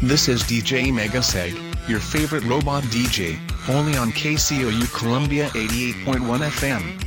This is DJ Megaseg, your favorite robot DJ, only on KCOU Columbia 88.1 FM.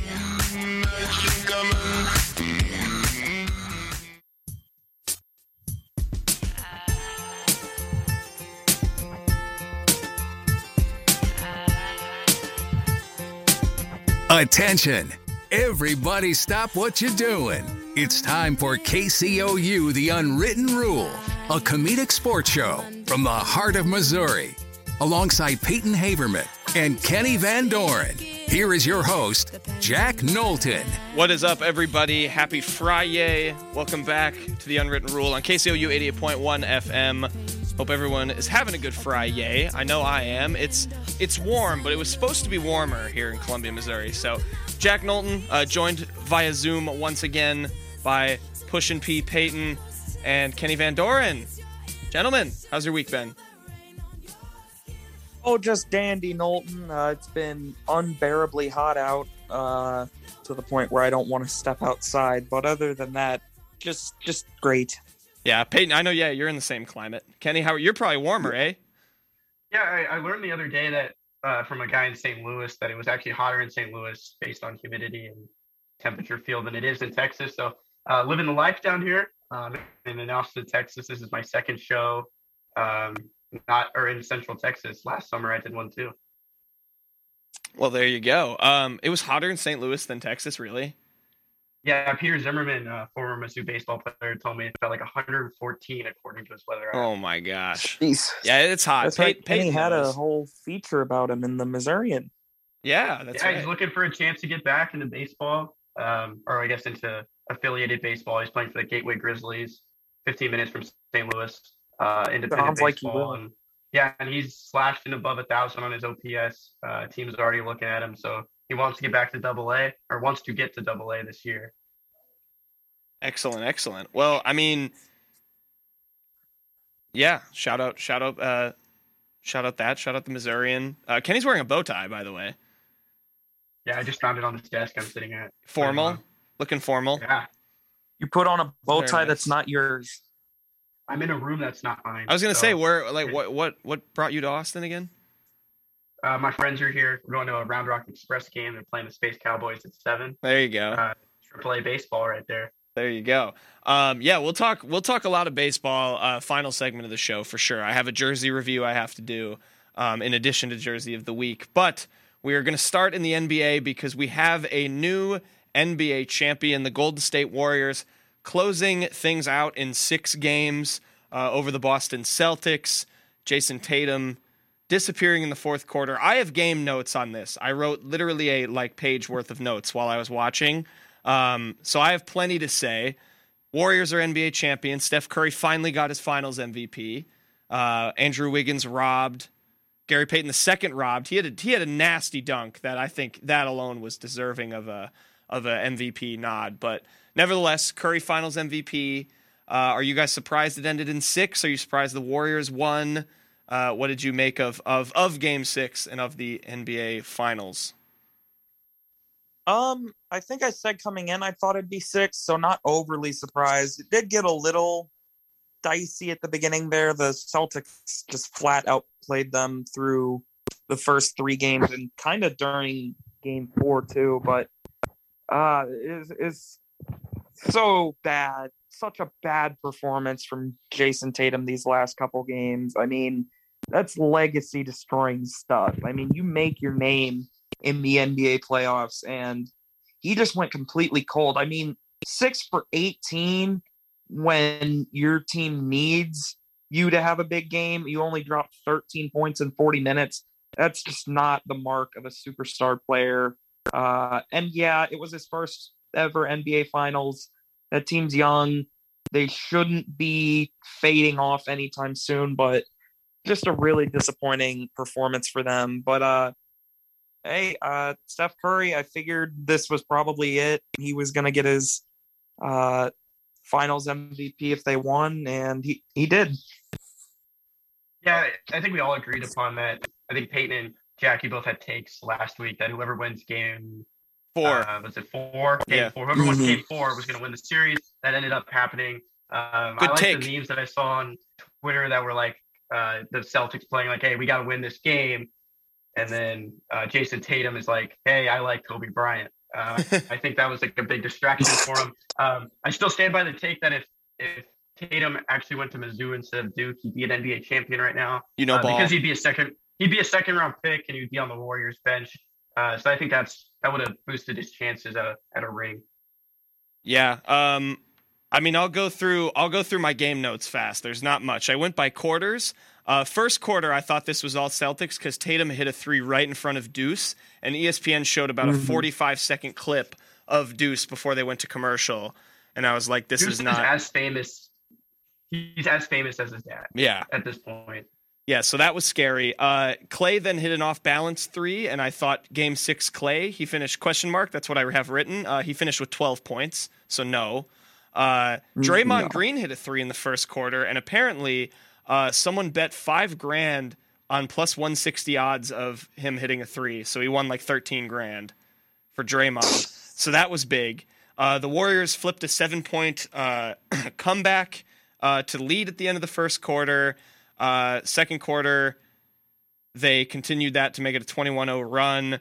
Attention! Everybody stop what you're doing. It's time for KCOU The Unwritten Rule, a comedic sports show from the heart of Missouri. Alongside Peyton Haverman and Kenny Van Doren, here is your host, Jack Knowlton. What is up, everybody? Happy Friday. Welcome back to The Unwritten Rule on KCOU 88.1 FM. Hope everyone is having a good Friday. I know I am. It's it's warm, but it was supposed to be warmer here in Columbia, Missouri. So, Jack Knowlton, uh, joined via Zoom once again by Pushin P Peyton and Kenny Van Doren. Gentlemen, how's your week been? Oh, just dandy, Knowlton. Uh, it's been unbearably hot out uh, to the point where I don't want to step outside. But other than that, just just great. Yeah, Peyton. I know. Yeah, you're in the same climate. Kenny, how you're probably warmer, eh? Yeah, I, I learned the other day that uh, from a guy in St. Louis that it was actually hotter in St. Louis based on humidity and temperature feel than it is in Texas. So uh, living the life down here um, in Austin, Texas. This is my second show, um, not or in Central Texas. Last summer I did one too. Well, there you go. Um, it was hotter in St. Louis than Texas, really. Yeah, Peter Zimmerman, uh, former Mizzou baseball player, told me it felt like 114 according to his weather. app. Oh my gosh. Jeez. Yeah, it's hot. That's Pey- right. Penny Peyton had a whole feature about him in the Missourian. Yeah, that's yeah, right. he's looking for a chance to get back into baseball, um, or I guess into affiliated baseball. He's playing for the Gateway Grizzlies, 15 minutes from St. Louis, uh, independent Sounds baseball. will. and yeah, and he's slashed in above a thousand on his OPS. Uh, teams are already looking at him, so he wants to get back to Double A, or wants to get to Double A this year. Excellent, excellent. Well, I mean, yeah. Shout out, shout out, uh, shout out that, shout out the Missourian. Uh, Kenny's wearing a bow tie, by the way. Yeah, I just found it on this desk I'm sitting at. Formal, looking formal. Yeah, You put on a bow tie nice. that's not yours. I'm in a room that's not mine. I was gonna so, say, where, like, what, what, what brought you to Austin again? uh, my friends are here. We're going to a Round Rock Express game. They're playing the Space Cowboys at seven. There you go. Uh, Triple A baseball right there. There you go. Um, yeah, we'll talk. We'll talk a lot of baseball. Uh, final segment of the show for sure. I have a jersey review I have to do, um, in addition to jersey of the week. But we are going to start in the NBA because we have a new NBA champion, the Golden State Warriors, closing things out in six games uh, over the Boston Celtics. Jayson Tatum disappearing in the fourth quarter. I have game notes on this. I wrote literally a like page worth of notes while I was watching. Um, so I have plenty to say. Warriors are NBA champions. Steph Curry finally got his Finals MVP. Uh, Andrew Wiggins robbed. Gary Payton the second robbed. He had a, he had a nasty dunk that I think that alone was deserving of a of a MVP nod. But nevertheless, Curry Finals MVP. Uh, are you guys surprised it ended in six? Are you surprised the Warriors won? Uh, what did you make of of of Game Six and of the NBA Finals? Um, I think I said coming in I thought it'd be six, so not overly surprised. It did get a little dicey at the beginning there. The Celtics just flat out played them through the first three games and kind of during game four too, but uh is is so bad. Such a bad performance from Jayson Tatum these last couple games. I mean, that's legacy destroying stuff. I mean, you make your name in the NBA playoffs, and he just went completely cold. I mean, six for 18 when your team needs you to have a big game. You only dropped 13 points in 40 minutes. That's just not the mark of a superstar player. Uh, and yeah, it was his first ever NBA Finals. That team's young. They shouldn't be fading off anytime soon, but just a really disappointing performance for them. But uh, hey, uh, Steph Curry, I figured this was probably it. He was going to get his uh, finals MVP if they won, and he, he did. Yeah, I think we all agreed upon that. I think Peyton Jack, you both had takes last week that whoever wins game Four. uh, was it four? Game Yeah. four. Whoever won Mhm. game four was going to win the series. That ended up happening. Um, Good I like take. the memes that I saw on Twitter that were like, uh, the Celtics playing like, "Hey, we got to win this game," and then uh, Jayson Tatum is like, "Hey, I like Kobe Bryant." Uh, I think that was like a big distraction for him. Um, I still stand by the take that if if Tatum actually went to Mizzou instead of Duke, he'd be an NBA champion right now. You know, uh, ball. because he'd be a second he'd be a second round pick and he'd be on the Warriors bench. Uh, so I think that's that would have boosted his chances at a at a ring. Yeah. Um, I mean, I'll go through. I'll go through my game notes fast. There's not much. I went by quarters. Uh, first quarter, I thought this was all Celtics because Tatum hit a three right in front of Deuce, and ESPN showed about a 45 second clip of Deuce before they went to commercial, and I was like, "This Deuce is not." as famous. He's as famous as his dad yeah, at this point. Yeah. So that was scary. Uh, Klay then hit an off balance three, and I thought Game Six Klay. He finished question mark. That's what I have written. Uh, he finished with 12 points, so no. Uh, Draymond no. Green hit a three in the first quarter, and apparently uh, someone bet five grand on plus 160 odds of him hitting a three. So he won like 13 grand for Draymond. so that was big. Uh, the Warriors flipped a seven point uh, comeback uh, to lead at the end of the first quarter. Uh, second quarter, they continued that to make it a 21 0 run.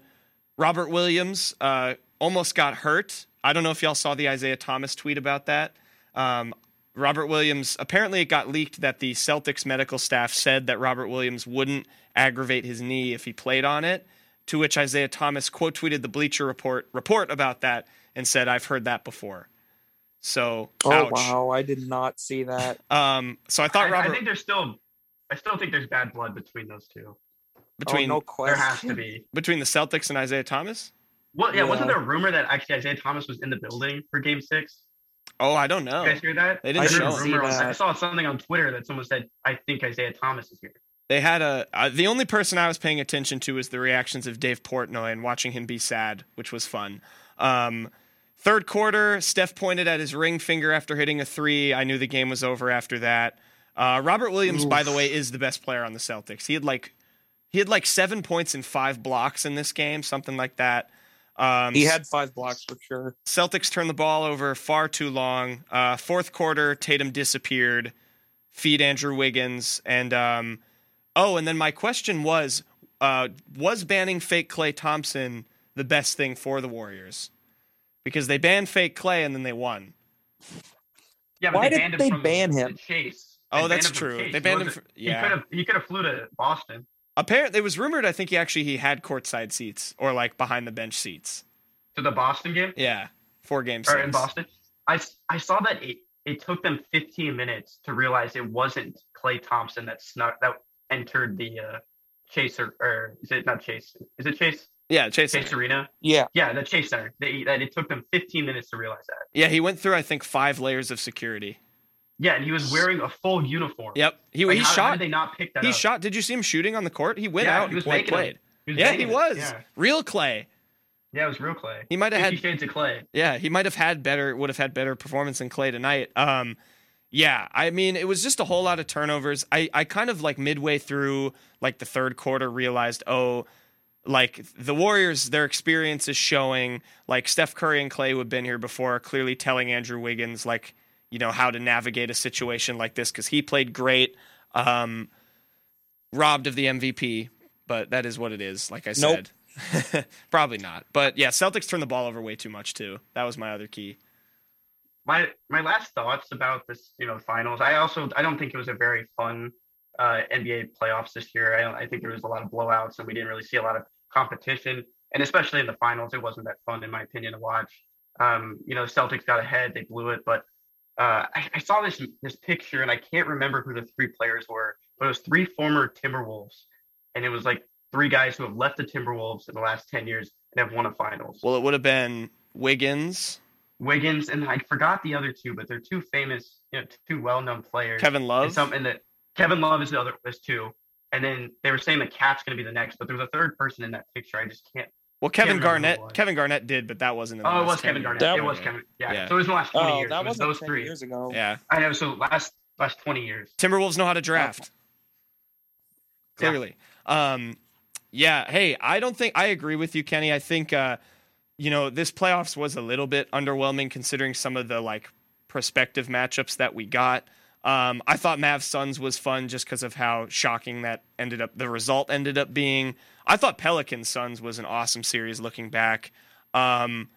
Robert Williams uh, almost got hurt. I don't know if y'all saw the Isaiah Thomas tweet about that. Um, Robert Williams, apparently, it got leaked that the Celtics medical staff said that Robert Williams wouldn't aggravate his knee if he played on it. To which Isaiah Thomas quote tweeted the Bleacher Report report about that and said, "I've heard that before." So, Oh ouch. wow, I did not see that. Um, so I thought I, I Robert think there's still, I still think there's bad blood between those two. between oh, no There has to be. between the Celtics and Isaiah Thomas. Well, yeah, wasn't there a rumor that actually Isaiah Thomas was in the building for Game Six? Oh, I don't know. You guys hear that? They I didn't I, show didn't a him. see rumor on- I saw something on Twitter that someone said, "I think Isaiah Thomas is here." They had a uh, the only person I was paying attention to was the reactions of Dave Portnoy and watching him be sad, which was fun. Um, third quarter, Steph pointed at his ring finger after hitting a three. I knew the game was over after that. Uh, Robert Williams, by the way, is the best player on the Celtics. He had like he had like seven points and five blocks in this game, something like that. Um, He had five blocks for sure. Celtics turned the ball over far too long. Uh, fourth quarter, Tatum disappeared. Feed Andrew Wiggins and um, oh, and then my question was: uh, Was banning fake Klay Thompson the best thing for the Warriors? Because they banned fake Klay and then they won. Yeah, but Why they did banned him they from ban the him? Chase. Oh, that's true. Chase. They banned him wasn't- for- yeah. He could have. He could have flew to Boston Apparently, it was rumored. I think he actually he had courtside seats or like behind the bench seats. to the Boston game Yeah, four games. or in Boston. I I saw that it, it took them 15 minutes to realize it wasn't Klay Thompson that snuck that entered the uh, Chase or, or is it not Chase? Is it Chase? Yeah, Chase. Chase Arena? Yeah, Yeah, the Chase Center. They, that it took them 15 minutes to realize that. Yeah, he went through I think five layers of security. Yeah, and he was wearing a full uniform. Yep, he Like, he how, How shot. did they not pick that He up? shot. Did you see him shooting on the court? He went Yeah, out he was and played. played. He was Yeah, he was Yeah. real Klay. yeah, it was real Klay. He might have had. Shades of Klay. Yeah, he might have had better. Would have had better performance than Klay tonight. Um, yeah, I mean, it was just a whole lot of turnovers. I I kind of like midway through like the third quarter realized, oh. Like the Warriors, their experience is showing. Like Steph Curry and Klay, who have been here before, are clearly telling Andrew Wiggins, like you know, how to navigate a situation like this because he played great. Um, robbed of the MVP, but that is what it is. Like I Nope. said, probably not. But yeah, Celtics turned the ball over way too much too. That was my other key. my my last thoughts about this, you know, finals. I also I don't think it was a very fun uh, NBA playoffs this year. I don't, I think there was a lot of blowouts and we didn't really see a lot of competition, and especially in the finals, it wasn't that fun in my opinion to watch. Um, you know, Celtics got ahead, they blew it, but uh, I, I saw this this picture and I can't remember who the three players were, but it was three former Timberwolves, and it was like three guys who have left the Timberwolves in the last ten years and have won a finals. Well, it would have been Wiggins, Wiggins, and I forgot the other two, but they're two famous, you know, two well-known players. Kevin And Love. some, and the Kevin Love is the other is two. And then they were saying the Cat's going to be the next, but there was a third person in that picture. I just can't. Well, Kevin remember who it Garnett. was. Kevin Garnett did, but that wasn't. In the Oh, it was 10 Kevin. Garnett. That it was was- Kevin. Yeah. Yeah. So it was in the last twenty Oh, years. that it was wasn't those 10 three. years ago. Yeah, I know. So last last twenty years. Timberwolves know how to draft. Yeah. Clearly. Um, yeah. Hey, I don't think I agree with you, Kenny. I think uh, you know this playoffs was a little bit underwhelming considering some of the like prospective matchups that we got. Um, I thought Mavs Suns was fun just because of how shocking that ended up. The result ended up being. I thought Pelicans Suns was an awesome series looking back. Um,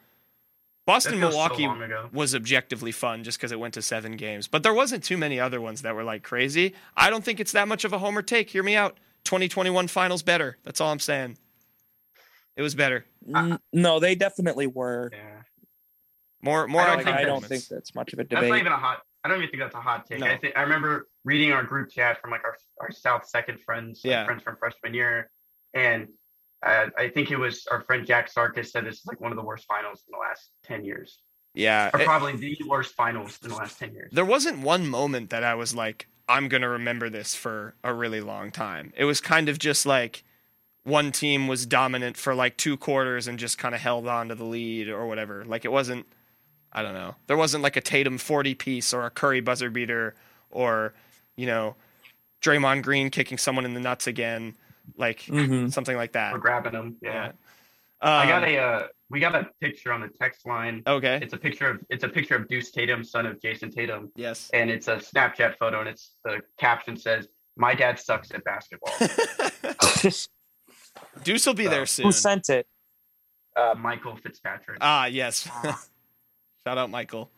Boston That feels so Milwaukee was objectively fun just because it went to seven games, but there wasn't too many other ones that were like crazy. I don't think it's that much of a homer take. Hear me out. 2021 finals better. That's all I'm saying. It was better. N- no, they definitely were. Yeah. More more I don't Like, think I don't think that's much of a debate. That's not debate. even a hot. I don't even think that's a hot take. No. I think I remember reading our group chat from like our our South Second friends, like, friends from freshman year, and uh, I think it was our friend Jack Sarkis said this is like one of the worst finals in the last ten years, Yeah. or it- probably the worst finals in the last ten years. there wasn't one moment that I was like, I'm going to remember this for a really long time. It was kind of just like one team was dominant for like two quarters and just kind of held on to the lead or whatever. Like it wasn't, I don't know. There wasn't like a Tatum 40 piece or a Curry buzzer beater or, you know, Draymond Green kicking someone in the nuts again. Like Mhm. something like that. We're grabbing them. Yeah. Yeah. I got Um, a uh, we got a picture on the text line. Okay. It's a picture of it's a picture of Deuce Tatum, son of Jayson Tatum, Yes. and it's a Snapchat photo, and it's the caption says, "My dad sucks at basketball." Deuce will be there soon. Who sent it? uh, Michael Fitzpatrick. Ah, yes. Shout out, Michael.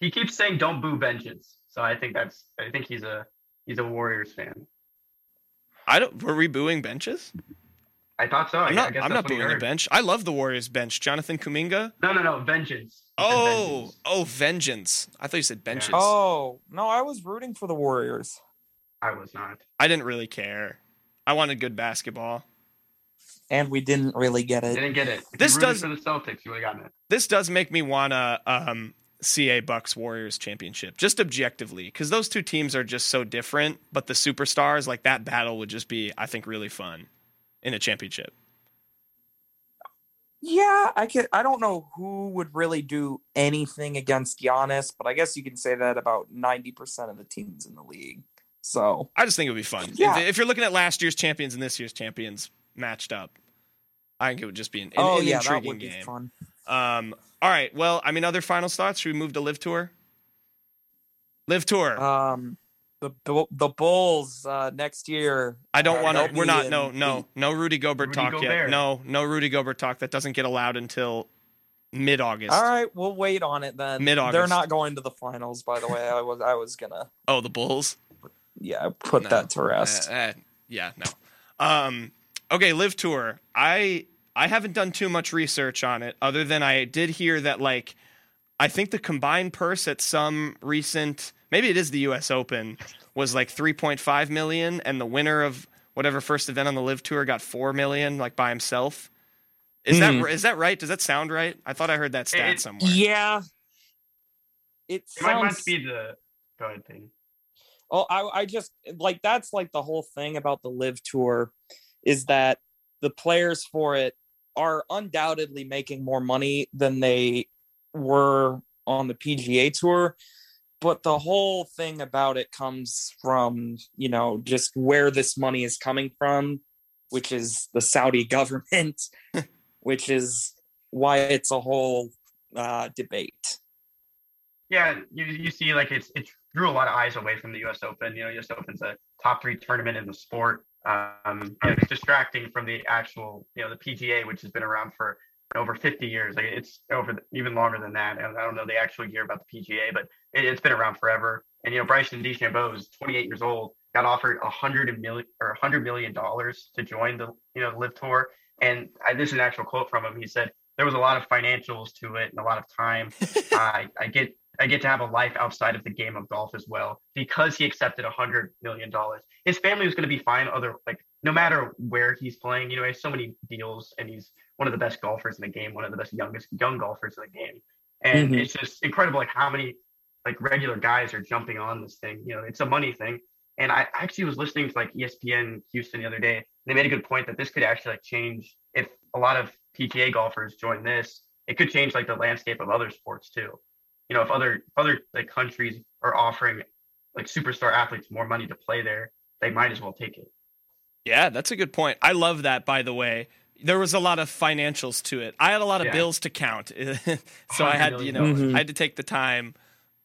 he keeps saying don't boo vengeance so i think that's i think he's a he's a warriors fan I don't. Were we booing benches? i thought so I, I'm I not. guess I'm not booing a heard. bench. I love the Warriors bench. Jonathan Kuminga. no no no vengeance He Oh, vengeance. oh, vengeance. I thought you said benches. Oh no, I was rooting for the Warriors. i was not I didn't really care. I wanted good basketball. And we didn't really get it. didn't get it if This does- for the celtics you would have gotten it This does make me wanna um, see a Bucks Warriors championship, just objectively, because those two teams are just so different. But the superstars, like that battle, would just be, I think, really fun in a championship. Yeah, I could. I don't know who would really do anything against Giannis, but I guess you can say that about ninety percent of the teams in the league. So I just think it would be fun. Yeah. If, if you're looking at last year's champions and this year's champions matched up, I think it would just be an, an, oh an yeah, that intriguing would be game. fun. Um, all right. Well, I mean, other final thoughts. Should we move to LIV tour? LIV tour. Um, the the, the Bulls uh, next year. I don't want to. We're not. No, no, the- no. Rudy Gobert Rudy talk yet. No, no Rudy Gobert talk. That doesn't get allowed until mid August. All right, we'll wait on it then. Mid-August. They're not going to the finals, by the way. I was I was gonna Oh, the Bulls. yeah put No. that to rest. Uh, uh, yeah, no. Um, okay, LIV tour. I I haven't done too much research on it, other than I did hear that like I think the combined purse at some recent maybe it is the U.S. Open was like 3.5 million, and the winner of whatever first event on the LIV tour got four million like by himself. Is Hmm. that is that right? Does that sound right? I thought I heard that stat It- somewhere. Yeah, it it might, might be the go ahead thing Oh, I, I just like that's like the whole thing about the LIV tour is that the players for it are undoubtedly making more money than they were on the PGA tour. But the whole thing about it comes from, you know, just where this money is coming from, which is the Saudi government, which is why it's a whole uh, debate. yeah you, you see like it's it drew a lot of eyes away from the us open you know us open's a top three tournament in the sport um and it's distracting from the actual you know the pga which has been around for over 50 years. Like it's over the, even longer than that. And i don't know the actual year about the pga but it, it's been around forever. And you know bryson DeChambeau is 28 years old got offered a hundred million or a hundred million dollars to join the you know the LIV tour. And I, this is an actual quote from him. He said there was a lot of financials to it and a lot of time. I, I get I get to have a life outside of the game of golf as well because he accepted a hundred million dollars. His family was going to be fine. Other like no matter where he's playing, you know, he has so many deals, and he's one of the best golfers in the game, one of the best youngest young golfers in the game, and Mhm. it's just incredible like how many like regular guys are jumping on this thing. You know, it's a money thing. And I actually was listening to like ESPN Houston the other day. They made a good point that this could actually like change if a lot of PGA golfers join this. It could change like the landscape of other sports too you know if other other like countries are offering like superstar athletes more money to play there they might as well take it Yeah, that's a good point. I love that, by the way. There was a lot of financials to it. I had a lot of Yeah. bills to count, so I had, you know, Mhm. I had to take the time.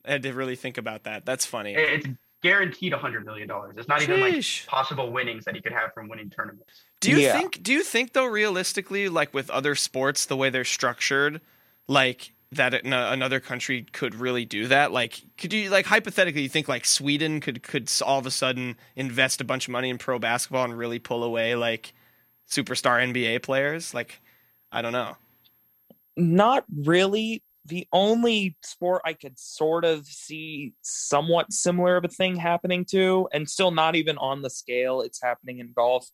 I had to really think about that. That's funny. It's guaranteed hundred million dollars. It's not even like possible winnings that he could have from winning tournaments. Do you Yeah. think? Do you think though, realistically, like with other sports, the way they're structured, like that an- uh, another country could really do that? Like, could you like hypothetically, you think like Sweden could could all of a sudden invest a bunch of money in pro basketball and really pull away like superstar NBA players? Like, I don't know. Not really. The only sport I could sort of see somewhat similar of a thing happening to, and still not even on the scale it's happening in golf,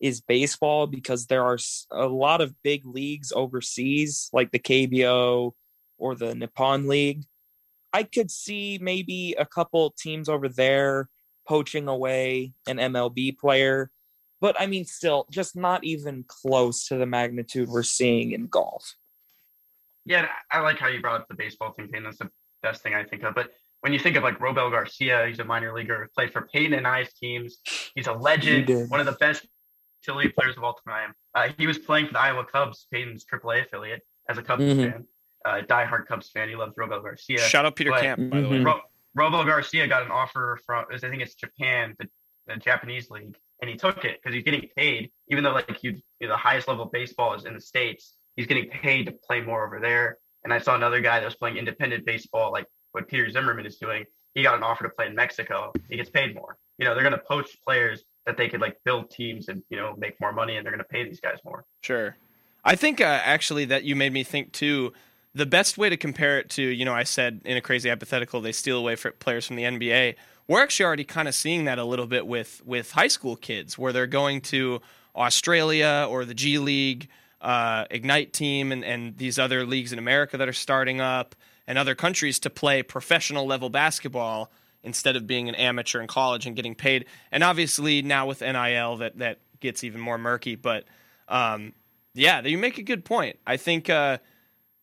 is baseball because there are a lot of big leagues overseas, like the KBO or the Nippon League. I could see maybe a couple teams over there poaching away an MLB player, but I mean, still, just not even close to the magnitude we're seeing in golf. Yeah, I like how you brought up the baseball thing, Payne. That's the best thing I think of. But when you think of like Robel Garcia, he's a minor leaguer, played for Peyton and I's teams. He's a legend, one of the best utility players of all time. Uh, he was playing for the Iowa Cubs, Peyton's AAA affiliate, as a Cubs Mhm. fan, uh, diehard Cubs fan. He loves Robel Garcia. Shout out Peter but- Camp, by the way. Ro- Robo Garcia got an offer from I think it's Japan, the, the Japanese league, and he took it because he's getting paid. Even though like you, you know, the highest level of baseball is in the states, he's getting paid to play more over there. And I saw another guy that was playing independent baseball, like what Peter Zimmerman is doing. He got an offer to play in Mexico. He gets paid more. You know, they're going to poach players that they could like build teams and you know make more money, and they're going to pay these guys more. Sure. I think uh, actually that you made me think too. The best way to compare it to, you know, I said in a crazy hypothetical, they steal away players from the NBA. We're actually already kind of seeing that a little bit with with high school kids, where they're going to Australia or the G League, uh, Ignite team, and and these other leagues in America that are starting up, and other countries to play professional level basketball instead of being an amateur in college and getting paid. And obviously now with NIL, that that gets even more murky. But um, yeah, you make a good point. I think uh,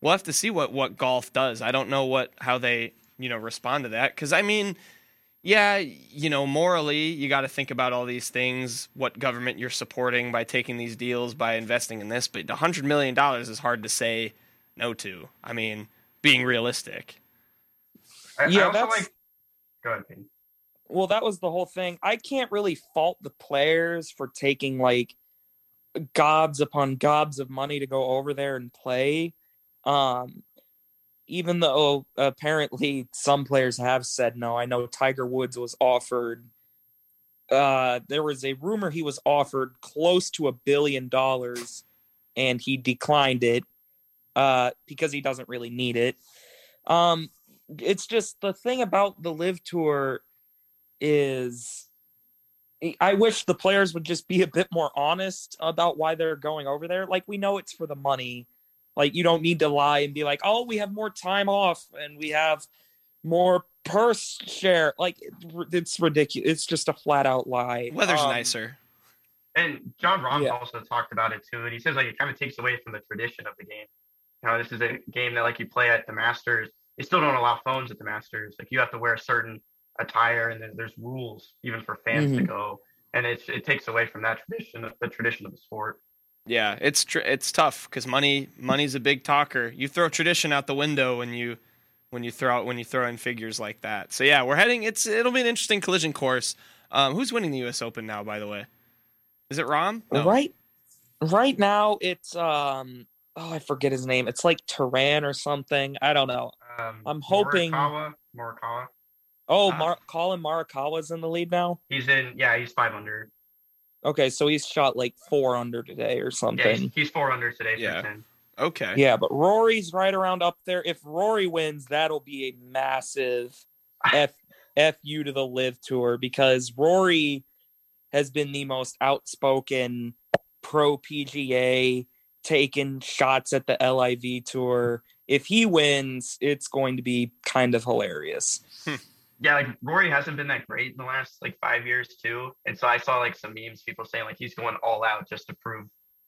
we'll have to see what what golf does. I don't know what how they you know respond to that because I mean, yeah, you know, morally you got to think about all these things. What government you're supporting by taking these deals by investing in this, but a hundred million dollars is hard to say no to. I mean, being realistic. I, Yeah, I that's- like. Go ahead, Payne. well that was the whole thing i can't really fault the players for taking like gobs upon gobs of money to go over there and play um even though apparently some players have said no i know tiger woods was offered uh there was a rumor he was offered close to a billion dollars and he declined it uh because he doesn't really need it um it's just the thing about the LIV tour is I wish the players would just be a bit more honest about why they're going over there. Like we know it's for the money. Like you don't need to lie and be like, "Oh, we have more time off and we have more purse share." Like it's ridiculous. It's just a flat out lie. Weather's Um, nicer. And Jon Rahm's Yeah. also talked about it too, and he says like it kind of takes away from the tradition of the game. You know, this is a game that like you play at the Masters. They still don't allow phones at the Masters. Like you have to wear a certain attire, and then there's rules even for fans to Mhm. go. And it's it takes away from that tradition, the tradition of the sport. Yeah, it's tr- it's tough because money money's a big talker. You throw tradition out the window when you when you throw out when you throw in figures like that. So yeah, we're heading. It's it'll be an interesting collision course. Um, who's winning the U.S. Open now? By the way, is it Rahm? No. Right right now it's um oh I forget his name. It's like Turan or something. I don't know. Um, I'm hoping- Morikawa, Morikawa. Oh, Uh, Mar- Collin Morikawa's in the lead now. He's in. Yeah, he's five under. Okay, so he's shot like four under today or Yeah, something. he's, he's four under today Yeah. Okay. Yeah, but Rory's right around up there. If Rory wins, that'll be a massive f f you to the LIV tour because Rory has been the most outspoken pro PGA, taking shots at the LIV tour. If he wins, it's going to be kind of hilarious. Hmm. Yeah, like Rory hasn't been that great in the last like five years too, and so I saw like some memes, people saying like he's going all out just to prove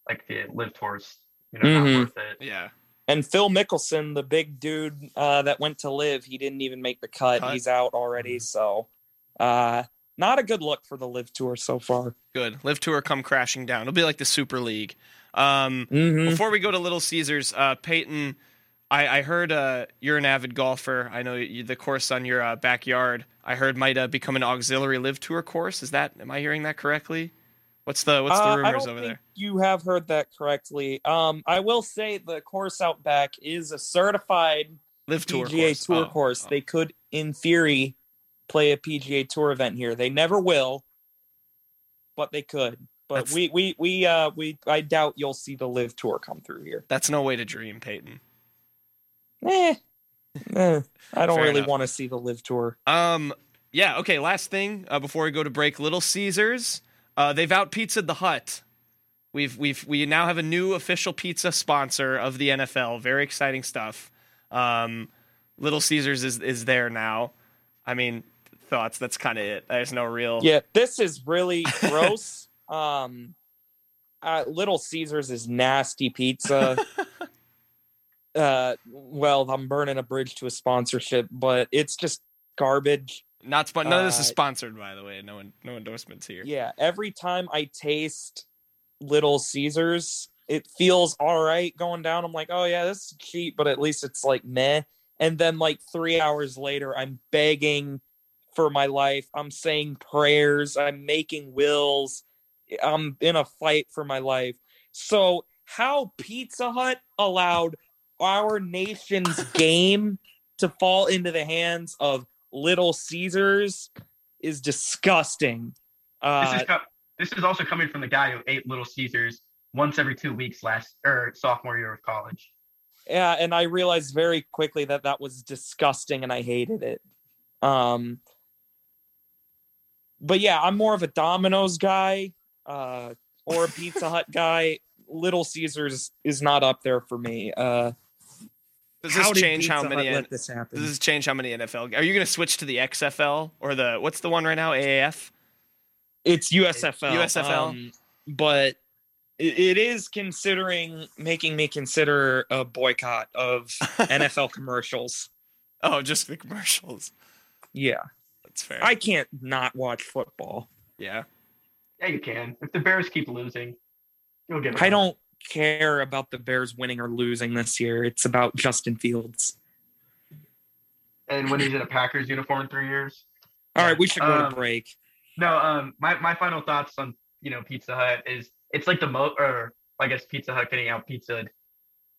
like the LIV tours, you know, Mhm. not worth it. Yeah. And Phil Mickelson, the big dude uh, that went to LIV, he didn't even make the cut. Cut. He's out already. So, uh, not a good look for the LIV tour so far. Good. LIV tour come crashing down. It'll be like the Super League. Um, Mm-hmm. Before we go to Little Caesars, uh, Peyton, I, I heard uh, you're an avid golfer. I know you, the course on your uh, backyard. I heard might uh, become an auxiliary LIV tour course. Is that? Am I hearing that correctly? What's the what's the Uh, rumors over think there? You have heard that correctly. Um, I will say the course out back is a certified LIV tour PGA course. Tour Oh, course. oh. They could, in theory, play a PGA Tour event here. They never will, but they could. But That's- we, we, we, uh, we, I doubt you'll see the LIV Tour come through here. That's no way to dream, Peyton. Eh, eh, I don't Fair really enough. want to see the LIV Tour. Um, yeah. Okay. Last thing uh, before we go to break, Little Caesars. Uh, they've out pizzaed the Hut. We've we've we now have a new official pizza sponsor of the NFL. Very exciting stuff. Um, Little Caesars is is there now. I mean, thoughts. That's kind of it. There's no real. Yeah, this is really gross. um, uh, Little Caesars is nasty pizza. uh, well, I'm burning a bridge to a sponsorship, but it's just garbage. Not spo- none of this is Uh, sponsored, by the way. No one, no endorsements here. Yeah, every time I taste Little Caesars, it feels all right going down. I'm like, oh yeah, this is cheap, but at least it's like meh. And then like three hours later, I'm begging for my life. I'm saying prayers. I'm making wills. I'm in a fight for my life. So how Pizza Hut allowed our nation's game to fall into the hands of Little Caesars is disgusting. This Uh, is co- this is also coming from the guy who ate Little Caesars once every two weeks last or sophomore year of college. yeah, and I realized very quickly that that was disgusting, and I hated it. Um, but yeah, I'm more of a Domino's guy uh, or a Pizza Hut guy. Little Caesars is not up there for me. Uh, Does this did change how many? Hut N- let this happen? does this change how many NFL? Are you going to switch to the XFL or the what's the one right now? AAF. It's USFL. USFL? um, but it, it is considering making me consider a boycott of NFL commercials. Oh, just the commercials. Yeah, That's fair. I can't not watch football. yeah. Yeah, you can. If the Bears keep losing, you'll get. I don't care about the Bears winning or losing this year. It's about Justin Fields. And when he's in a Packers uniform in three years. All right, we should go Um, to break. No, um, my, my final thoughts on you know Pizza Hut is it's like the most, or I guess Pizza Hut getting out pizzaed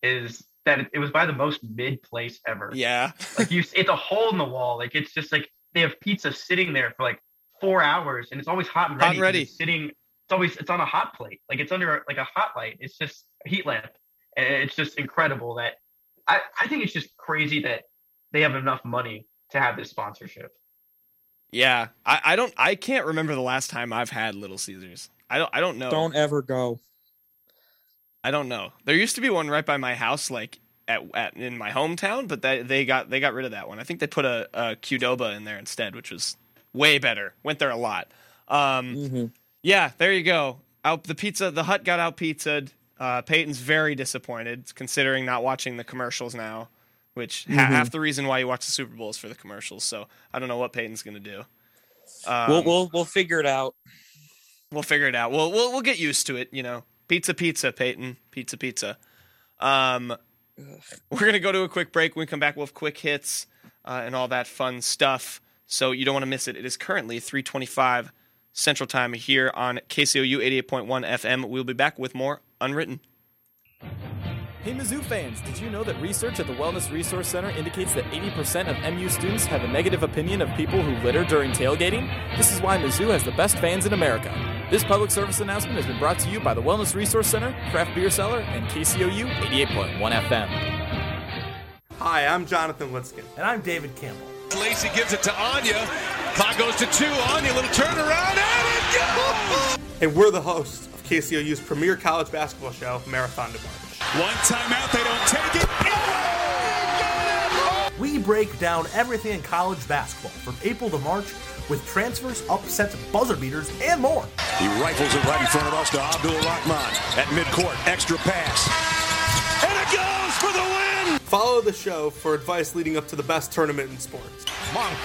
is that it, it was by the most mid place ever. Yeah. Like you, it's a hole in the wall. Like it's just like they have pizza sitting there for like four hours, and it's always hot and Hot ready. ready. Sitting. It's always it's on a hot plate. Like it's under like a hot light. It's just a heat lamp. And it's just incredible that I I think it's just crazy that they have enough money to have this sponsorship. Yeah. I, I don't. I can't remember the last time I've had Little Caesars. I don't. I don't know. Don't ever go. I don't know. There used to be one right by my house, like at, at in my hometown, but they they got they got rid of that one. I think they put a, a Qdoba in there instead, which was way better. Went there a lot. Um, Mhm. Yeah, there you go. Out the pizza, the hut got out pizzaed. Uh, Peyton's very disappointed, considering not watching the commercials now, which ha- Mhm. half the reason why you watch the Super Bowl is for the commercials. So I don't know what Peyton's gonna do. Um, we'll we'll we'll figure it out. We'll figure it out. We'll we'll we'll get used to it. You know, pizza, pizza, Peyton, pizza, pizza. Um, we're gonna go to a quick break. When we come back, we'll have quick hits uh, and all that fun stuff. So you don't want to miss it. It is currently 3:25 Central Time here on KCOU 88.1 FM. We'll be back with more Unwritten. Hey Mizzou fans, did you know that research at the Wellness Resource Center indicates that 80% of MU students have a negative opinion of people who litter during tailgating? This is why Mizzou has the best fans in America. This public service announcement has been brought to you by the Wellness Resource Center, Craft Beer Cellar, and KCOU 88.1 FM. Hi, I'm Jonathan Litzkin. And I'm David Campbell. Lacey gives it to Anya. Clock goes to two. Anya, little turnaround, and it goes! And we're the hosts of KCOU's premier college basketball show, Marathon to March. One timeout, they don't take it. We break down everything in college basketball from April to March with transfers, upsets, buzzer beaters, and more. He rifles it right in front of us to Abdul Rahman at midcourt. Extra pass. And it goes for the win! Follow the show for advice leading up to the best tournament in sports. Monk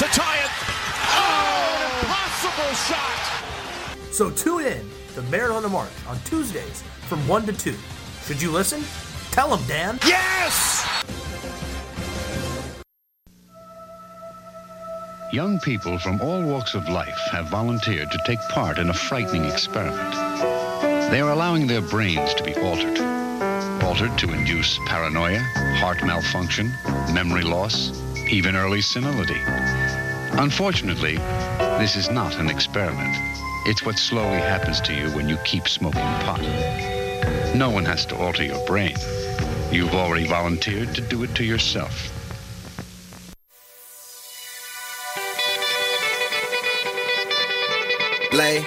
to tie it. Oh, impossible shot. So tune in to Marathon to March on Tuesdays from 1 to 2. Should you listen? Tell him, Dan. Yes! Young people from all walks of life have volunteered to take part in a frightening experiment. They are allowing their brains to be altered. Altered to induce paranoia, heart malfunction, memory loss, even early senility. Unfortunately, this is not an experiment. It's what slowly happens to you when you keep smoking pot. No one has to alter your brain. You've already volunteered to do it to yourself. Lay.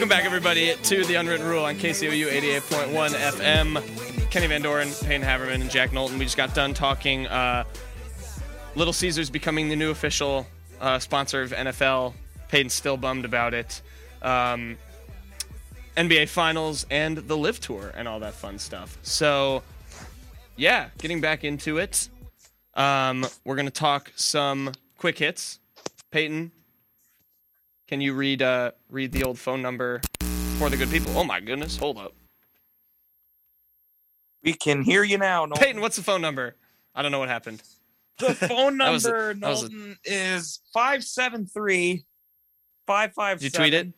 Welcome back, everybody, to the Unwritten Rule on KCOU 88.1 FM. Kenny Van Doren, Payne Haverman, and Jack Knowlton. We just got done talking uh, Little Caesars becoming the new official uh, sponsor of NFL. Payton's still bummed about it. Um, NBA Finals and the LIV Tour and all that fun stuff. So, yeah, getting back into it. Um, we're going to talk some quick hits. Peyton, can you read uh, read the old phone number for the good people? Oh my goodness, hold up. We can hear you now. Nolan. Peyton, what's the phone number? I don't know what happened. The phone That was a- number, a- is 573 557. Did you tweet it?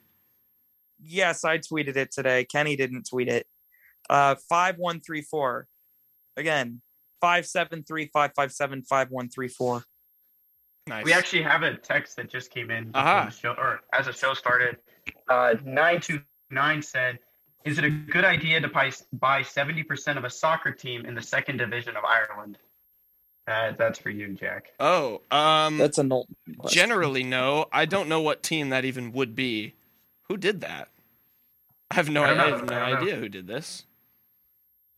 Yes, I tweeted it today. Kenny didn't tweet it. Uh, 5134. Again, 573 557 5134. Nice. We actually have a text that just came in before Aha. the show, or as the show started. Uh, Nine two nine said, "Is it a good idea to buy buy seventy percent of a soccer team in the second division of Ireland?" Uh, that's for you, Jack. Oh, um, That's a Knowlton. question. generally no. I don't know what team that even would be. Who did that? I have no, I don't I have no I don't know. idea who did this.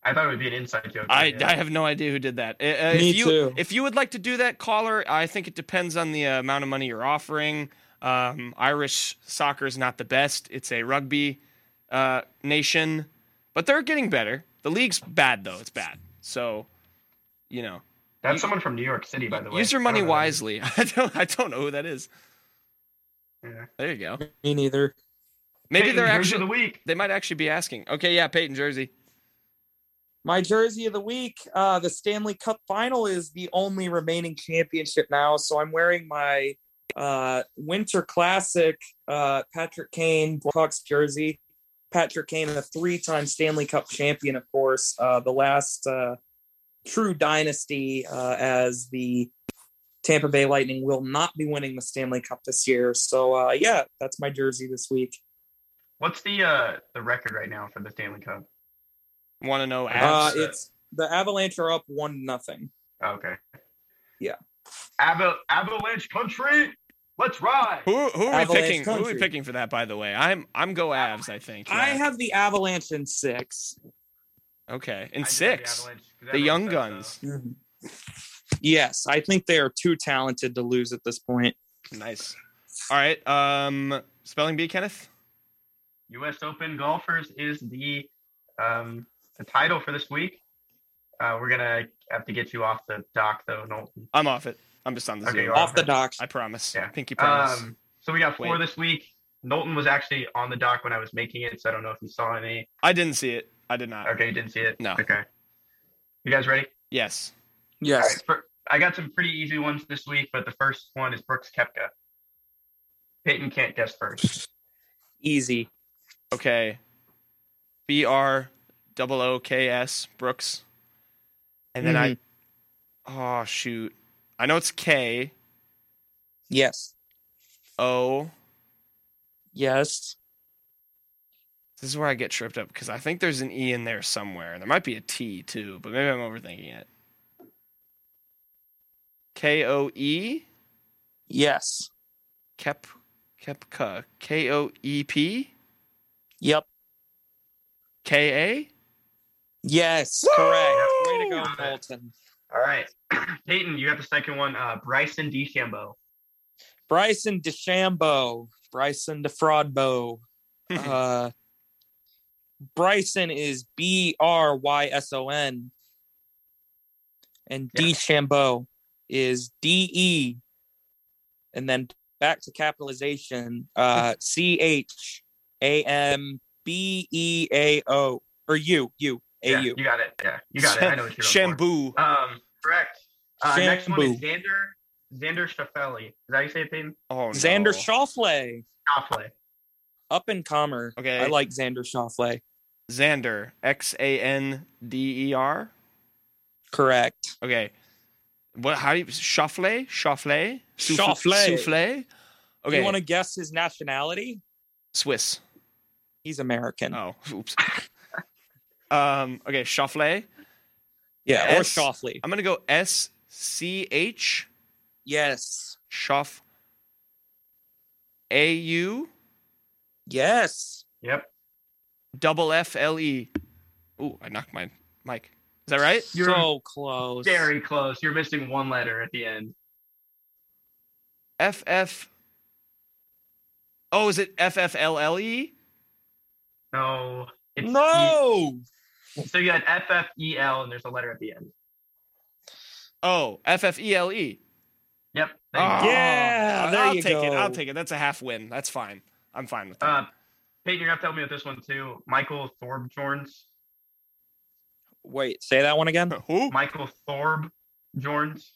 I thought it would be an inside joke. I, yeah. I have no idea who did that. Uh, uh, Me if you, too. If you would like to do that, caller, I think it depends on the uh, amount of money you're offering. Um, Irish soccer is not the best. It's a rugby uh, nation, but they're getting better. The league's bad though. It's bad. So, you know, That's you- someone from New York City, by the way. use your money don't wisely. I don't. I don't know who that is. Yeah. There you go. Me neither. Maybe Peyton, they're actually. of the week. They might actually be asking. Okay, yeah, Peyton Jersey. My jersey of the week, uh, the Stanley Cup final is the only remaining championship now. So I'm wearing my uh, Winter Classic uh, Patrick Kane Blackhawks jersey. Patrick Kane, a three time Stanley Cup champion, of course, uh, the last uh, true dynasty uh, as the Tampa Bay Lightning will not be winning the Stanley Cup this year. So, yeah, that's my jersey this week. What's the the record right now for the Stanley Cup? Want to know? Uh, it's the Avalanche are up one nothing. Okay. Yeah. Ava- Avalanche country, let's ride. who who are we Avalanche picking? Who are we picking for that? By the way, I'm I'm go Avs. I think. I have the Avalanche in six. Okay, in do have six, Avalanche, 'cause the Young Guns. Mm-hmm. Yes, I think they are too talented to lose at this point. Nice. All right. Um, spelling bee, Kenneth. U.S. Open golfers is the um the title for this week. Uh, we're gonna have to get you off the dock though, Knowlton. I'm off it. I'm just on the Okay, Zoom. you're Off the docks. I promise. Yeah. Pinky promise. Um, so we got four Wait. this week. Knowlton was actually on the dock when I was making it, so I don't know if you saw any. I didn't see it. I did not. Okay, you didn't see it. No. Okay. You guys ready? Yes. Yes. right, fir- I got some pretty easy ones this week, but the first one is Brooks Koepka. Peyton can't guess first. Easy. Okay. B R double O K S Brooks. And then I. Oh shoot! I know it's K Yes. O. Yes. This is where I get tripped up because I think there's an E in there somewhere. There might be a T too, but maybe I'm overthinking it. K O E Yes. Kep Koepka K O E P Yep. K A. Yes. Correct. Way to go, Bolton. All right. Peyton, you got the second one. Uh, Bryson DeChambeau. Bryson DeChambeau. Bryson DeFraudbo. uh, Bryson is B R Y S O N, and DeChambeau is D E, and then back to capitalization, uh, C H A M B E A O or U U A Yeah, U. you got it. Yeah, you got it. I know what you're looking Shampoo. for. Um, correct. Uh, next one is Xander Xander Schauffele. Is that how you say it, Peyton? Oh, no. Xander no. Schauffele, Schauffele. up and comer. Okay. I like Xander Schauffele. Xander. X A N D E R. Correct. Okay. What? How do you Schauffele? Schauffele? Souffle- Schauffele. Souffle? Okay. You want to guess his nationality? Swiss. He's American. Oh, oops. Um. Okay. Schauffele. yeah, or S- I'm gonna go S C H Yes. Schaff. A U Yes. Yep. double F L E. Ooh, I knocked my mic. Is that right? You're so close. very close. You're missing one letter at the end. F F. Oh, is it F F L L E? No. It's No. So you had F F E L and there's a letter at the end. Oh, F F E L E. Yep. thank Oh, you. Yeah, there I'll you take it. I'll take it. That's a half win. That's fine. I'm fine with that. Uh, Peyton, you're gonna have to help me with this one too. Michael Thorbjorns. Wait, say that one again. Who? Michael Thorb Jorns.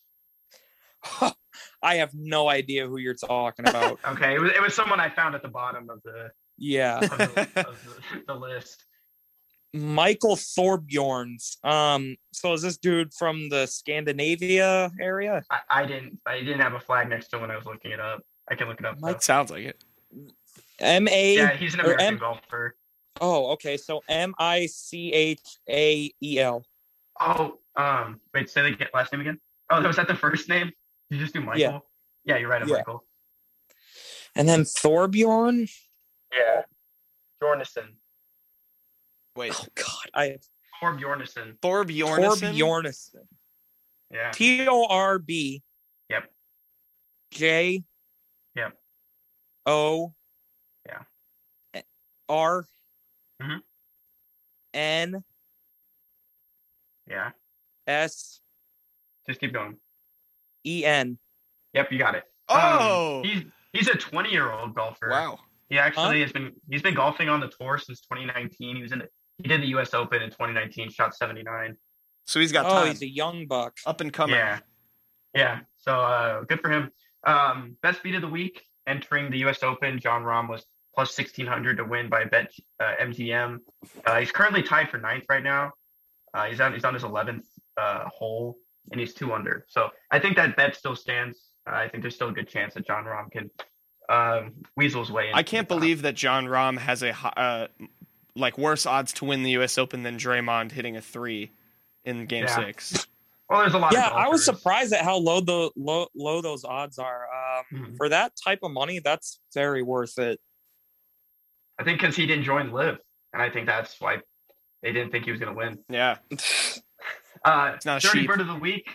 I have no idea who you're talking about. Okay, it was it was someone I found at the bottom of the yeah. of the, of the, the list. Michael Thorbjorns. Um, so is this dude from the Scandinavia area? I, I didn't I didn't have a flag next to it when I was looking it up. I can look it up. though. Sounds like it. M A Yeah, he's an American M- golfer. Oh, okay. So M I C H A E L. Oh, um, wait, say the last name again. Oh, was that the first name? Did you just do Michael? Yeah. Yeah, you're right, I'm Yeah. Michael. And then Thorbjorn. Yeah. Jornison. Wait. Oh God, I Thorb Jornison. Thorb Jornison. Thorbjornison. Yeah. T O R B Yep. J Yep. O Yeah. R Mhm. N Yeah. S Just keep going. E N. Yep, you got it. Oh. Um, he's he's a 20 year old golfer. wow. He actually has been he's been golfing on the tour since 2019. He was in he did the U.S. Open in 2019, shot 79. So he's got Oh, time. he's a young buck. Up and coming. Yeah, yeah. So uh, good for him. Um, best beat of the week entering the U.S. Open. Jon Rahm was plus 1600 to win by Bet uh, MGM. Uh, he's currently tied for ninth right now. Uh, he's on he's on his 11th uh, hole and he's two under. So I think that bet still stands. Uh, I think there's still a good chance that Jon Rahm can um, weasel his way. In. I can't believe that Jon Rahm has a uh, like worse odds to win the U.S. Open than Draymond hitting a three in Game Yeah. Six. Well, there's a lot. Yeah, of I was surprised at how low the low low those odds are. Um, Mhm. For that type of money, that's very worth it. I think because he didn't join LIV, and I think that's why they didn't think he was going to win. Yeah. Uh, It's not dirty sheep. bird of the week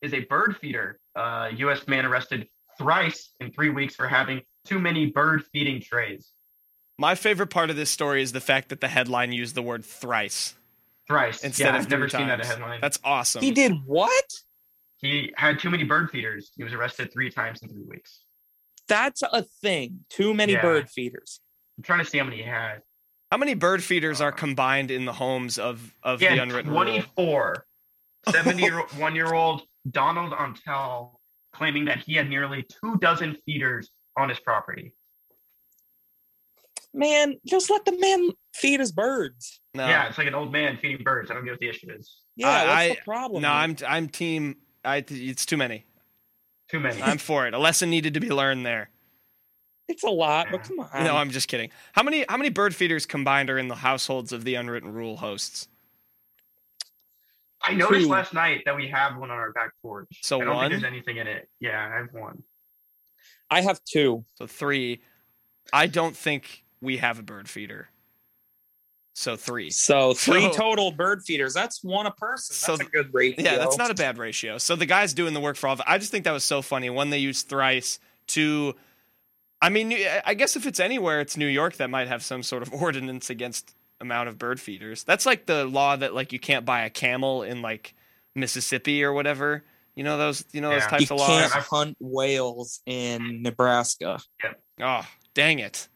is a bird feeder. Uh, U.S. man arrested thrice in three weeks for having too many bird feeding trays. My favorite part of this story is the fact that the headline used the word thrice Thrice. instead yeah, of I've three never seen that headline. That's awesome. He did what? He had too many bird feeders. He was arrested three times in three weeks. That's a thing. Too many Yeah. bird feeders. I'm trying to see how many he had. How many bird feeders are uh, combined in the homes of of He the unwritten rule? 24. 71 year old Donald Ontel claiming that he had nearly two dozen feeders on his property. Man, just let the man feed his birds. No. Yeah, it's like an old man feeding birds. I don't get what the issue is. Yeah, I- what's I- the problem? No, here? I'm I'm team. I it's too many. Too many. I'm for it. A lesson needed to be learned there. It's a lot, but come on. No, I'm just kidding. How many how many bird feeders combined are in the households of the unwritten rule hosts? I noticed Two. last night that we have one on our back porch. So I don't one? think there's anything in it. Yeah, I have one. I have two. So three. I don't think we have a bird feeder. So three. So three So- total bird feeders. That's one a person. So That's a good ratio. Yeah, that's not a bad ratio. So the guy's doing the work for all of it. I just think that was so funny. One, they used thrice. Two, I mean, I guess if it's anywhere, it's New York that might have some sort of ordinance against amount of bird feeders. That's like the law that like you can't buy a camel in like Mississippi or whatever. You know those you know those Yeah. types you of can't laws. hunt whales in Nebraska. Yep. Oh, dang it.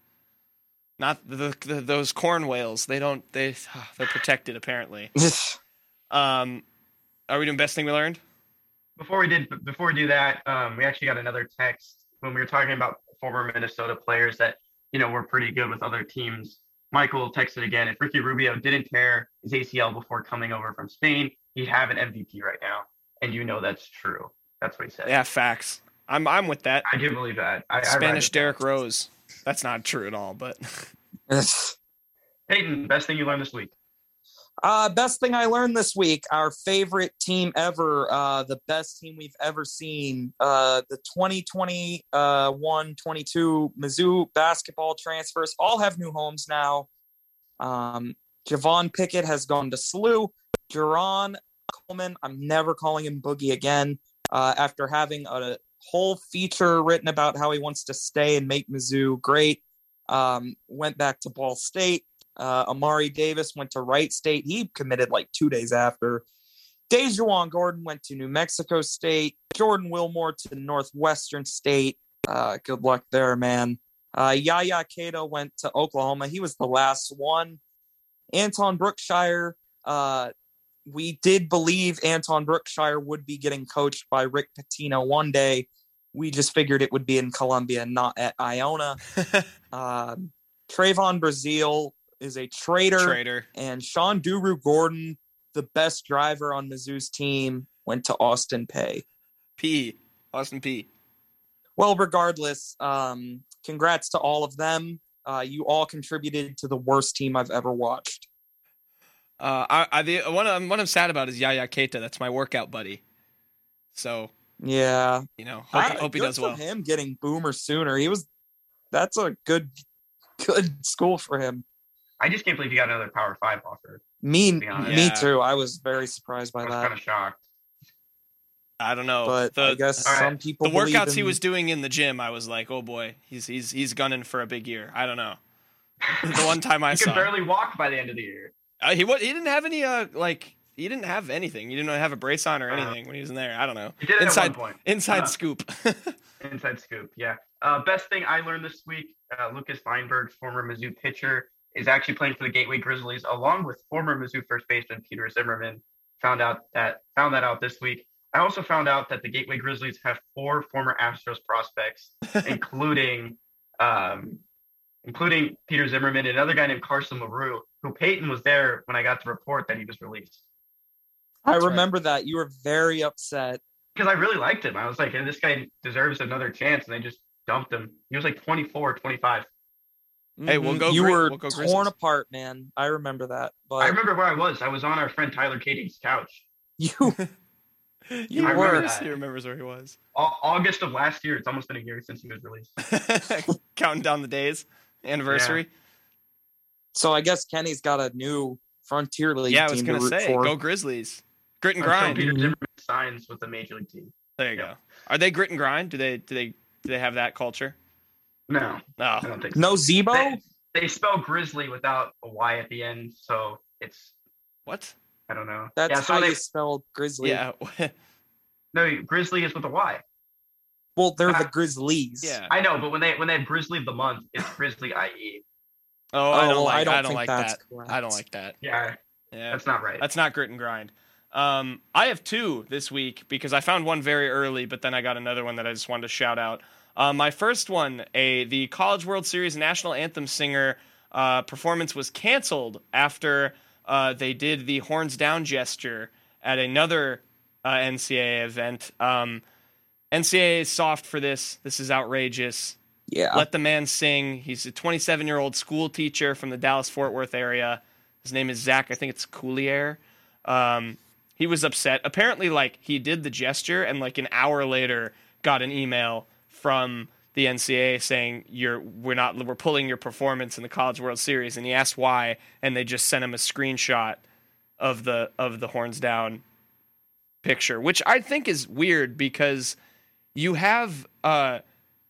Not the, the those corn whales. They don't they they're protected apparently. Um are we doing best thing we learned? before we did before we do that, um, we actually got another text when we were talking about former Minnesota players that you know were pretty good with other teams. Michael texted again. If Ricky Rubio didn't tear his ACL before coming over from Spain, he'd have an MVP right now, and you know that's true. That's what he said. Yeah, facts. I'm I'm with that. I do believe that. I, I Spanish it. Derrick Rose. That's not true at all, but Peyton, best thing you learned this week. Uh, best thing I learned this week, our favorite team ever, uh, the best team we've ever seen, uh, the 2021 22 Mizzou basketball transfers all have new homes now. Um, Javon Pickett has gone to SLU. Jarron Coleman, I'm never calling him Boogie again, uh, after having a whole feature written about how he wants to stay and make Mizzou great. Um, went back to Ball State. Uh, Amari Davis went to Wright State. He committed like two days after. Dejuan Gordon went to New Mexico State. Jordan Wilmore to Northwestern State. Uh, good luck there, man. Uh, Yaya Keita went to Oklahoma. He was the last one. Anton Brookshire. Uh, we did believe Anton Brookshire would be getting coached by Rick Pitino one day. We just figured it would be in Columbia, not at Iona. um, Trevon Brazile is a traitor. Traitor. And Sean Durugordon, the best driver on Mizzou's team, went to Austin Peay. P. Austin P. Well, regardless, um, congrats to all of them. Uh, you all contributed to the worst team I've ever watched. Uh, I, I the one I'm what I'm sad about is Yaya Keita. That's my workout buddy. So Yeah, you know, hope, I- hope he does well. Him getting Boomer sooner. He was. That's a good, good school for him. I just can't believe he got another Power Five offer. Me, To be me too. I was very surprised by I was that. kind of shocked. I don't know, but the I guess All right. some people the believe workouts he was doing in the gym, I was like, oh boy, he's he's he's gunning for a big year. I don't know. The one time I he saw, can barely walk by the end of the year. Uh, he wa- he didn't have any uh like he didn't have anything. He didn't have a brace on or Uh-huh. anything when he was in there. I don't know. He did inside at one point. inside Uh-huh. scoop. Inside scoop, yeah. Uh, best thing I learned this week: uh, Lucas Feinberg, former Mizzou pitcher, is actually playing for the Gateway Grizzlies, along with former Mizzou first baseman Peter Zimmerman. Found out that found that out this week. I also found out that the Gateway Grizzlies have four former Astros prospects, including um, including Peter Zimmerman and another guy named Carson LaRue, who Peyton was there when I got the report that he was released. I That's right. remember that you were very upset. Because I really liked him. I was like, hey, this guy deserves another chance. And they just dumped him. He was like 24, 25. Mm-hmm. Hey, we'll go You Gri- were we'll go torn Grizzlies. apart, man. I remember that. But I remember where I was. I was on our friend Tyler Katie's couch. you, you I remember remembers, that. he remembers where he was. August of last year. It's almost been a year since he was released. Counting down the days, anniversary. so I guess Kenny's got a new Frontier League Yeah, I was gonna to say, for. go Grizzlies. Grit and grind. Peter. Zimmerman signs with the major league team. There you go. Are they grit and grind? Do they do they do they have that culture? No, No. I don't think so. No Z-Bo? They, they spell Grizzly without a Y at the end, so it's What? I don't know. That's yeah, so how they, you spell Grizzly. Yeah. no Grizzly is with a Y. Well, they're the Ah. Grizzlies. yeah. I know, but when they when they have Grizzly of the month, it's Grizzly IE. Oh, I Oh, don't like. I don't I don't like that. correct. I don't like that. Yeah, Yeah. that's not right. That's not grit and grind. Um, I have two this week because I found one very early, but then I got another one that I just wanted to shout out. Uh, my first one, a the College World Series national anthem singer uh, performance was canceled after uh, they did the horns down gesture at another uh, NCAA event. Um, NCAA is soft for this. This is outrageous. Yeah. Let the man sing. He's a 27 year old school teacher from the Dallas Fort Worth area. His name is Zach. I think it's Coulier. Um, he was upset. Apparently, like he did the gesture, and like an hour later, got an email from the NCAA saying you're we're not we're pulling your performance in the College World Series, and he asked why, and they just sent him a screenshot of the of the horns down picture, which I think is weird because you have uh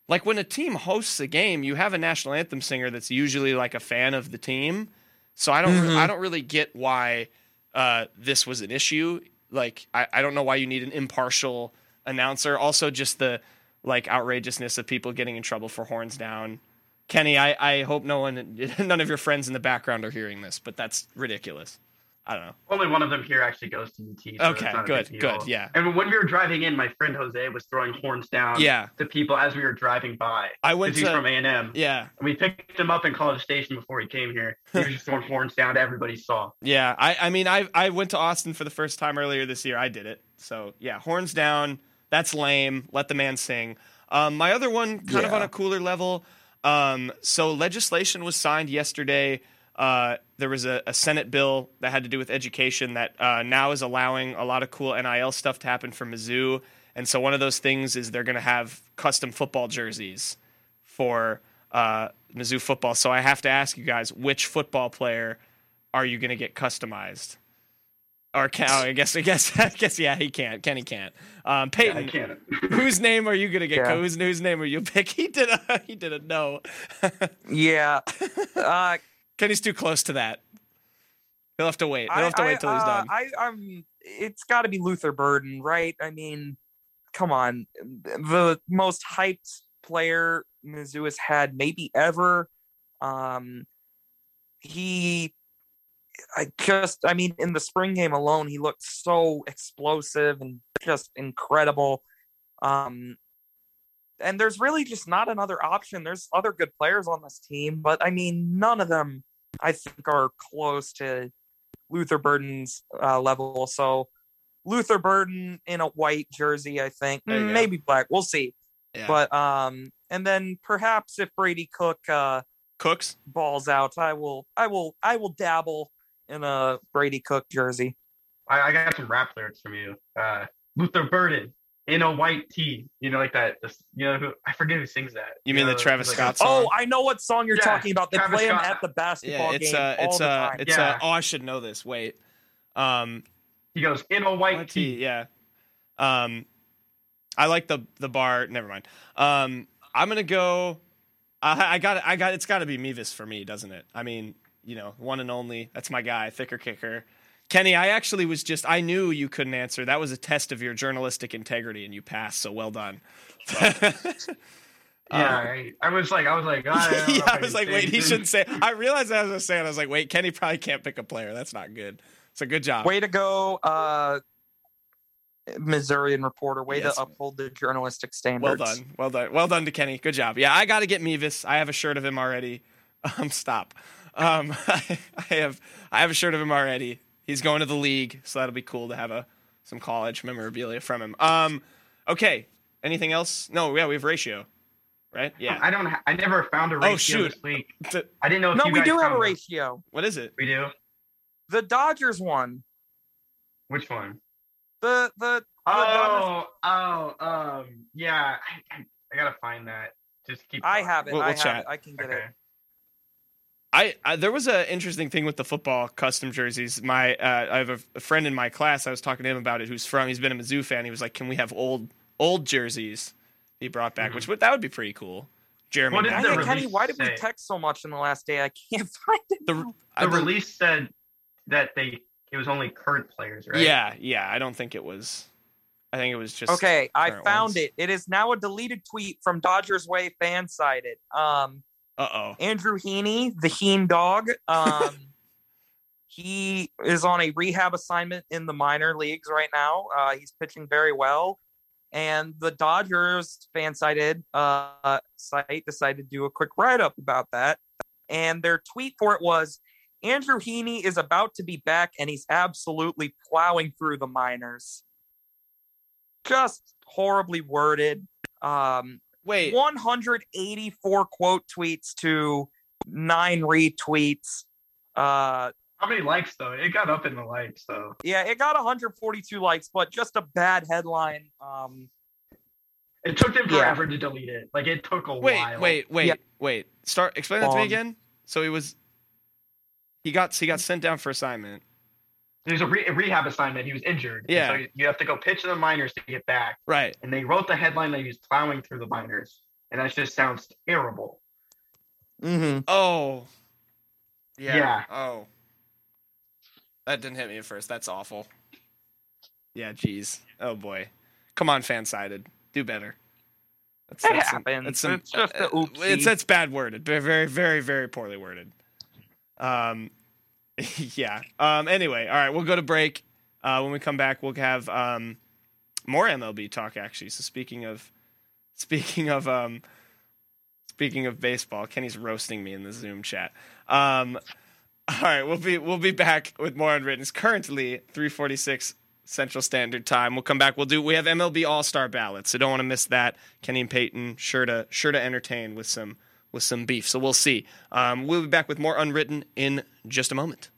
like when a team hosts a game, you have a national anthem singer that's usually like a fan of the team, So I don't Mhm. I don't really get why uh, this was an issue. Like I, I don't know why you need an impartial announcer. Also, just the like outrageousness of people getting in trouble for horns down. Kenny, I, I hope no one, none of your friends in the background are hearing this, but that's ridiculous. I don't know. Only one of them here actually goes to UT. so Okay, it's not a good, good, yeah. And when we were driving in, my friend Jose was throwing horns down Yeah. to people as we were driving by. I went 'Cause he's to- from A&M. Yeah. And we picked him up in College Station before he came here. He was just throwing horns down to everybody saw. Yeah, I, I mean, I, I went to Austin for the first time earlier this year. I did it. So, yeah, horns down. That's lame. Let the man sing. Um, my other one, kind of on a cooler level. Um, so, legislation was signed yesterday. Uh, there was a, a Senate bill that had to do with education that uh, now is allowing a lot of cool NIL stuff to happen for Mizzou. And so, one of those things is they're going to have custom football jerseys for uh, Mizzou football. So, I have to ask you guys, which football player are you going to get customized? Or can, oh, I guess I guess I guess yeah he can't Kenny can't um, Peyton can't. whose name are you gonna get Yeah. whose whose name are you pick he did a he did a no Yeah. Uh, Kenny's too close to that he'll have to wait he'll have to I- wait till he's uh, done I, I'm. It's got to be Luther Burden, right? I mean, come on, the most hyped player Mizzou has had maybe ever. Um, he, I just, I mean, in the spring game alone, he looked so explosive and just incredible. Um, and there's really just not another option. There's other good players on this team, but I mean, none of them I think are close to Luther Burden's uh, level. So Luther Burden in a white jersey, I think, There go. maybe black. We'll see. Yeah. But um, and then perhaps if Brady Cook uh Cooks balls out, I will, I will, I will dabble in a Brady Cook jersey. I, I got some rap lyrics from you. Uh, Luther Burden in a white tee. You know, like that. This, you know, who I forget who sings that. You mean the Travis like- Scott song? Oh, I know what song you're Yeah, talking about. They Travis play him at the basketball yeah it's game uh all it's the uh time. it's Yeah. uh oh I should know this wait um He goes in a white what tee. tee yeah um I like the the bar never mind um I'm gonna go I I got I got it's got to be Mevis for me doesn't it I mean you know one and only that's my guy thicker kicker Kenny, I actually was just I knew you couldn't answer. That was a test of your journalistic integrity and you passed, so well done. Yeah, I, I was like, I was like, I, yeah, if I was like, wait, he shouldn't say. I realized as I was saying, I was like, wait, Kenny probably can't pick a player. That's not good. So good job. Way to go, uh, Missourian reporter. Way Yes. to uphold the journalistic standards. well done, well done, well done to Kenny. Good job. Yeah, I got to get Mevis. I have a shirt of him already. Um, stop. Um, I, have I have a shirt of him already. He's going to the league, so that'll be cool to have a some college memorabilia from him. Um, okay. Anything else? No. Yeah, we have ratio, right? Yeah. I don't. Ha- I never found a ratio Oh, shoot. this week. T- I didn't know. If No, you we guys do have a found one. ratio. What is it? We do. The Dodgers won. Which one? The the, the Dodgers- Oh, oh, um, yeah. I, I, I gotta find that. Just keep. I have it. We'll- I we'll have chat. it. I can get Okay. it. I, I there was an interesting thing with the football custom jerseys. My uh, I have a, a friend in my class. I was talking to him about it. Who's from? He's been a Mizzou fan. He was like, "Can we have old old jerseys?" He brought back, which would that would be pretty cool. Jeremy, What did the Hey, Kenny, why did we text so much in the last day? I can't find it. the, The release said that they it was only current players, right? Yeah, yeah. I don't think it was. I think it was just Okay, I found ones. it. It is now a deleted tweet from Dodgers Way fan sided. Um, Uh oh. Andrew Heaney, the Heen dog. Um, he is on a rehab assignment in the minor leagues right now. Uh, he's pitching very well. And the Dodgers fan sided uh, site decided to do a quick write up about that. And their tweet for it was Andrew Heaney is about to be back and he's absolutely plowing through the minors. Just horribly worded. Um, Wait. 184 quote tweets to nine retweets. Uh, How many likes though? It got up in the likes though. yeah, it got 142 likes, but just a bad headline. Um, It took them Yeah. forever to delete it. Like it took a Wait, while. wait, wait, Yeah. wait. Start. Explain that to me again. So he was. He got he got sent down for assignment. It was a, re- a rehab assignment. He was injured. and Yeah. So you have to go pitch in the minors to get back. Right. And they wrote the headline that he was plowing through the minors, and that just sounds terrible. mhm. Oh. Yeah. Yeah. Oh. That didn't hit me at first. That's awful. Yeah, jeez. Oh boy. Come on, fan sided. Do better. That's, It that's some- happens. that's some- It's just a uh, oopsie. It's that's bad worded. Very, very, very, very poorly worded. Um, yeah. Um. Anyway, all right. We'll go to break. Uh, when we come back, we'll have um more MLB talk. Actually. So speaking of, speaking of um, speaking of baseball, Kenny's roasting me in the Zoom chat. Um. All right, we'll be we'll be back with more unwritten. It's currently 346 Central Standard Time. We'll come back. We'll do we have MLB All Star ballots, so don't want to miss that. Kenny and Peyton sure to sure to entertain with some with some beef. So we'll see. Um, we'll be back with more unwritten in just a moment.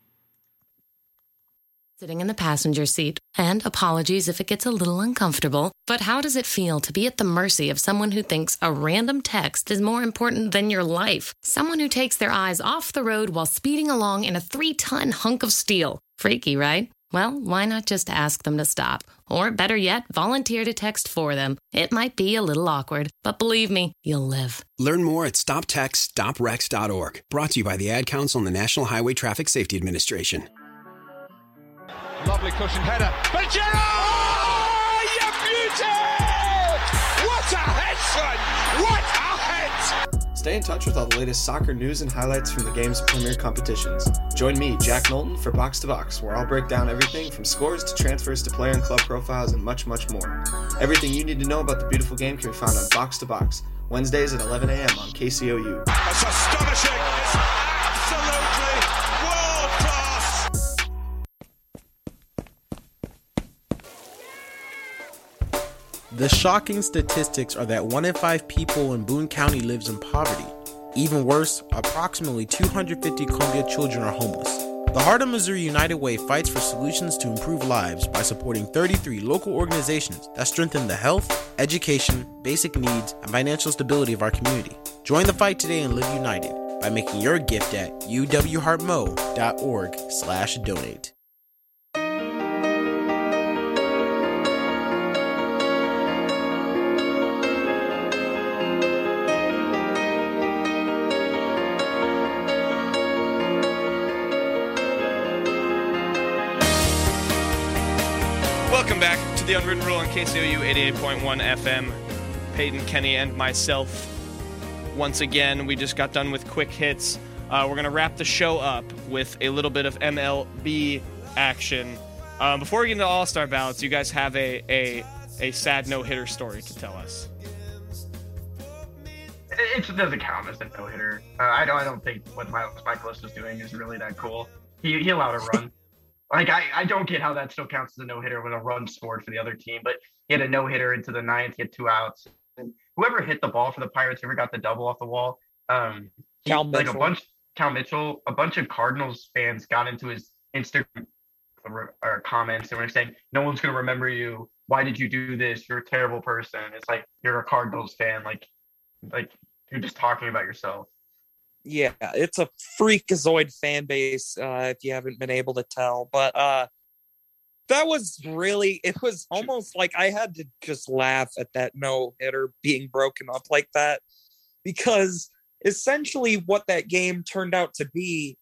Sitting in the passenger seat, and apologies if it gets a little uncomfortable, but how does it feel to be at the mercy of someone who thinks a random text is more important than your life? Someone who takes their eyes off the road while speeding along in a three ton hunk of steel. Freaky, right? Well, why not just ask them to stop? Or better yet, volunteer to text for them. It might be a little awkward, but believe me, you'll live. Learn more at stoptextstoprex.org. Brought to you by the Ad Council and the National Highway Traffic Safety Administration. Lovely cushion header. Pajero! Oh, you beauty! What a head, son! What a head! Stay in touch with all the latest soccer news and highlights from the game's premier competitions. Join me, Jack Knowlton, for Box to Box, where I'll break down everything from scores to transfers to player and club profiles and much, much more. Everything you need to know about the beautiful game can be found on Box to Box, Wednesdays at 11 a.m. on KCOU. That's astonishing! The shocking statistics are that one in five people in Boone County lives in poverty. Even worse, approximately 250 Columbia children are homeless. The Heart of Missouri United Way fights for solutions to improve lives by supporting 33 local organizations that strengthen the health, education, basic needs, and financial stability of our community. Join the fight today and live united by making your gift at uwheartmo.org/donate. the Unwritten Rule on KCOU 88.1 FM. Peyton, Kenny, and myself. Once again, we just got done with quick hits. Uh, we're going to wrap the show up with a little bit of MLB action. Um, before we get into All Star ballots, you guys have a, a, a sad no hitter story to tell us. It, it doesn't count as a no hitter. Uh, I don't. I don't think what Miles Mikolas was doing is really that cool. He he allowed a run. like I, I don't get how that still counts as a no hitter when a run scored for the other team. But he had a no hitter into the ninth. He had two outs. And whoever hit the ball for the Pirates, whoever got the double off the wall, um, he- Cal like a bunch. Cal Mitchell, a bunch of Cardinals fans got into his Instagram or, or comments and were saying, "No one's gonna remember you. Why did you do this? You're a terrible person." It's like you're a Cardinals fan. Like, like you're just talking about yourself. Yeah, it's a freakazoid fan base. Uh, if you haven't been able to tell, but uh, that was really. It was almost like I had to just laugh at that no hitter being broken up like that, because essentially what that game turned out to be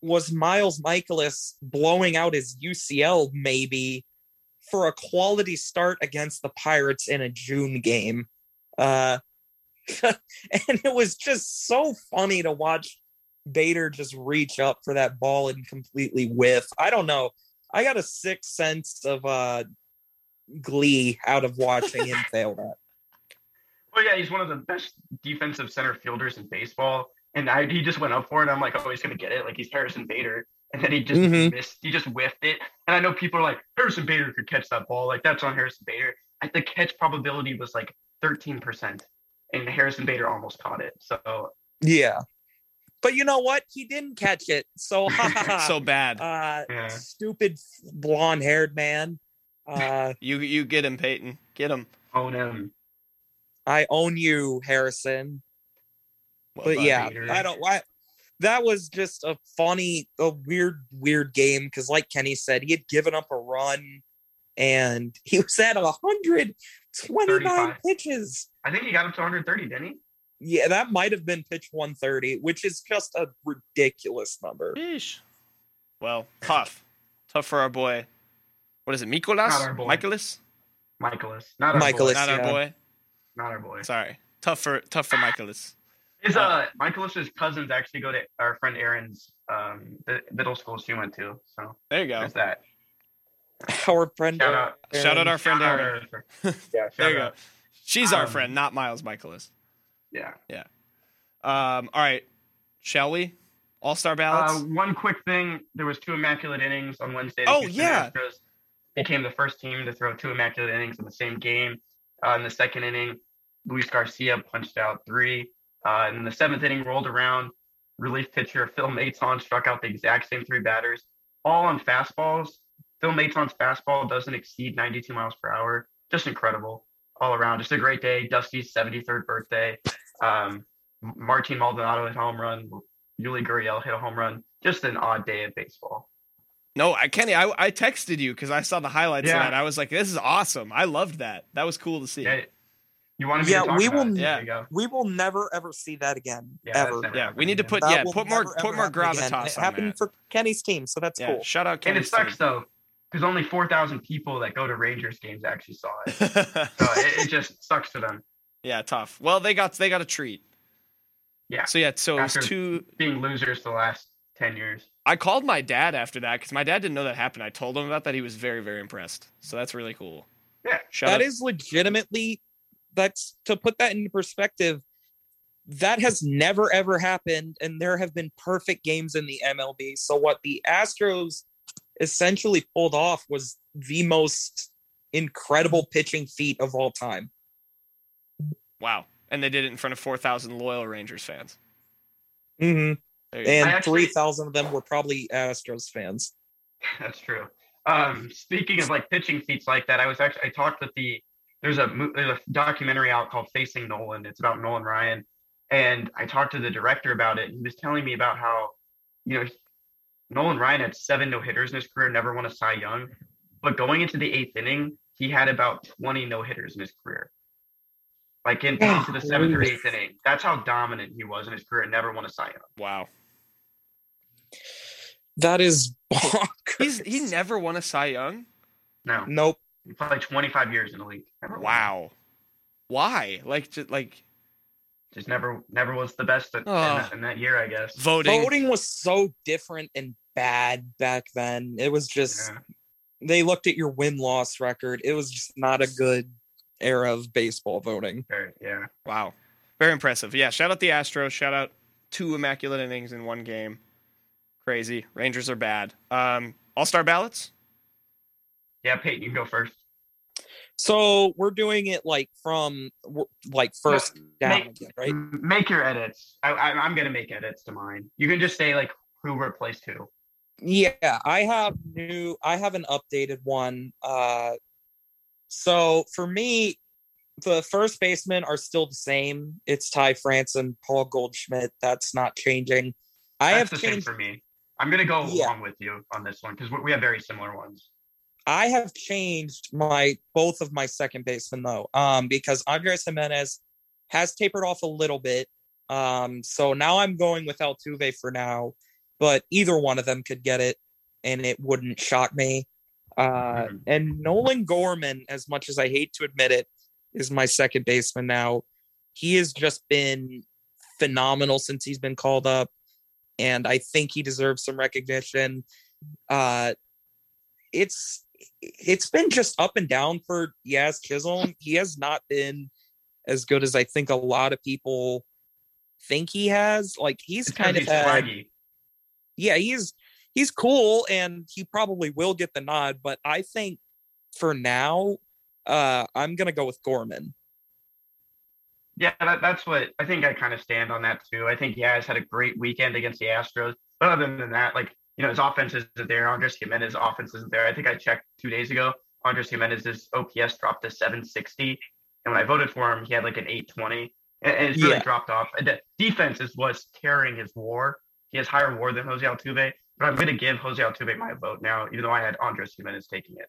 was Miles Mikolas blowing out his UCL maybe for a quality start against the Pirates in a June game. Uh, and it was just so funny to watch Bader just reach up for that ball and completely whiff. I don't know. I got a sixth sense of uh glee out of watching him fail that. Well, yeah, he's one of the best defensive center fielders in baseball, and I, he just went up for it. I'm like, oh, he's gonna get it. Like he's Harrison Bader, and then he just Mhm. missed. He just whiffed it. And I know people are like, Harrison Bader could catch that ball. Like that's on Harrison Bader. I, the catch probability was like 13 percent, and Harrison Bader almost caught it. So Yeah. But you know what? He didn't catch it. So so bad. Uh stupid blonde haired man. Uh You you get him, Peyton. Get him. Own him. I own you, Harrison. Well but yeah, Peter. I don't. I, that was just a funny, a weird, weird game because, like Kenny said, he had given up a run, and he was at a hundred twenty-nine 35. pitches. I think he got up to 130, didn't he? Yeah, that might have been pitch 130, which is just a ridiculous number. Sheesh. Well, tough. Tough for our boy. What is it, Mikolas? Not our boy. Michaelis? Michaelis, not our Michaelis, boy. Not our boy. Not our boy. Sorry. Tough for tough for Michaelis. His uh, Michaelis's cousins actually go to our friend Aaron's um the middle school she went to. So There you go. there's that. Our friend. Shout out, Shout out our friend shout Aaron. Aaron. yeah, shout There you go. out. She's our Um, friend, not Miles Mikolas. Yeah. Yeah. Um, all right. Shall we? All star Uh, ballots? one quick thing: there was two immaculate innings on Wednesday. Oh, Houston yeah. Astros became the first team to throw two immaculate innings in the same game. Uh, in the second inning, Luis Garcia punched out three. Uh, and in the seventh inning rolled around. Relief pitcher Phil Maton struck out the exact same three batters, all on fastballs. Phil Maton's fastball doesn't exceed 92 miles per hour. Just incredible all around. Just a great day. Dusty's 73rd birthday. Um, Martin Maldonado hit a home run. Yuli Gurriel hit a home run. Just an odd day of baseball. no, I Kenny, I, I texted you because I saw the highlights Yeah. of that. I was like, this is awesome. I loved that. That was cool to see. Yeah, you want to Yeah, talk we about will- it? Yeah. We will never ever see that again. Yeah, ever. Yeah, we need to put That yeah, put more never, put more happen gravitas It on happened that. for Kenny's team, so that's yeah, cool. shout out And Kenny it sucks though, because only 4,000 people that go to Rangers games actually saw it. so it, it just sucks for them. yeah, tough. Well, they got they got a treat. Yeah. So yeah, so it was After two. being losers the last 10 years. I called my dad after that because my dad didn't know that happened. I told him about that. He was very very impressed. So that's really cool. Yeah. Shout That out. is legitimately that's to put that into perspective that has never ever happened and there have been perfect games in the MLB so what the Astros essentially pulled off was the most incredible pitching feat of all time wow. And they did it in front of four thousand loyal Rangers fans. mm-hmm. There you go. and actually- 3000 of them were probably Astros fans That's true. Um, speaking of like pitching feats like that, I was actually I talked with the there's a mo- there's a documentary out called Facing Nolan. It's about Nolan Ryan, and I talked to the director about it. And he was telling me about how you know Nolan Ryan had seven no hitters in his career, never won a Cy Young, but going into the eighth inning, he had about 20 no hitters in his career. Like in, into the seventh or eighth inning, that's how dominant he was in his career. Never won a Cy Young. wow. that is He's he never won a Cy Young. No, nope he played 25 years in the league. Never won. Wow. Why? Like just like just never never was the best in, in Ugh. that, in that year, I guess. voting. voting was so different and bad back then it was just Yeah. they looked at your win loss record. It was just not a good era of baseball voting. Very- yeah. Wow. Very impressive. Yeah, shout out the Astros. Shout out two immaculate innings in one game. Crazy. Rangers are bad. Um, All star ballots? Yeah, Peyton, you can go first. So we're doing it like from like first down make, again, right? Make your edits. I, I, I'm gonna make edits to mine. You can just say like who replaced who. Yeah, I have new I have an updated one. Uh so for me, the first basemen are still the same. It's Ty France and Paul Goldschmidt. That's not changing. I That's have the same changed for me. I'm gonna go Yeah. along with you on this one because we have very similar ones. I have changed my both of my second basemen though, um, because Andres Gimenez has tapered off a little bit. Um, so now I'm going with Altuve for now, but either one of them could get it, and it wouldn't shock me. Uh, and Nolan Gorman, as much as I hate to admit it, is my second baseman now. He has just been phenomenal since he's been called up, and I think he deserves some recognition. Uh, it's it's been just up and down for Jazz Chisholm. He has not been as good as I think a lot of people think he has. Like he's It's kind of had, swaggy. yeah, he's he's cool and he probably will get the nod, but I think for now, uh, I'm gonna go with Gorman. Yeah, that, that's what I think. I kind of stand on that too. I think Jazz had a great weekend against the Astros, but other than that, like you know, his offense isn't there. Andres Gimenez offense isn't there. I think I checked two days ago. Andres Gimenez's OPS dropped to 760, and when I voted for him, he had like an 820, and, and it's really Yeah. dropped off. And the defense is what's carrying his WAR. He has higher WAR than Jose Altuve, but I'm going to give Jose Altuve my vote now, even though I had Andres Gimenez taking it.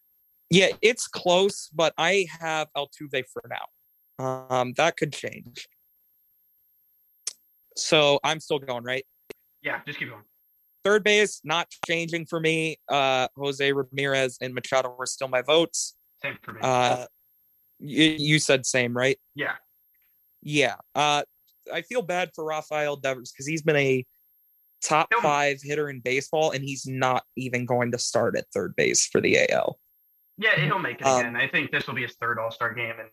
Yeah, it's close, but I have Altuve for now. Um, that could change. So I'm still going, right? Yeah, just keep going. Third base, not changing for me. Uh, Jose Ramirez and Machado were still my votes. Same for me. Uh, you, you said same, right? yeah. Yeah. Uh, I feel bad for Rafael Devers because he's been a top five hitter in baseball, and he's not even going to start at third base for the AL. Yeah, he'll make it Um, again. I think this will be his third All Star game, and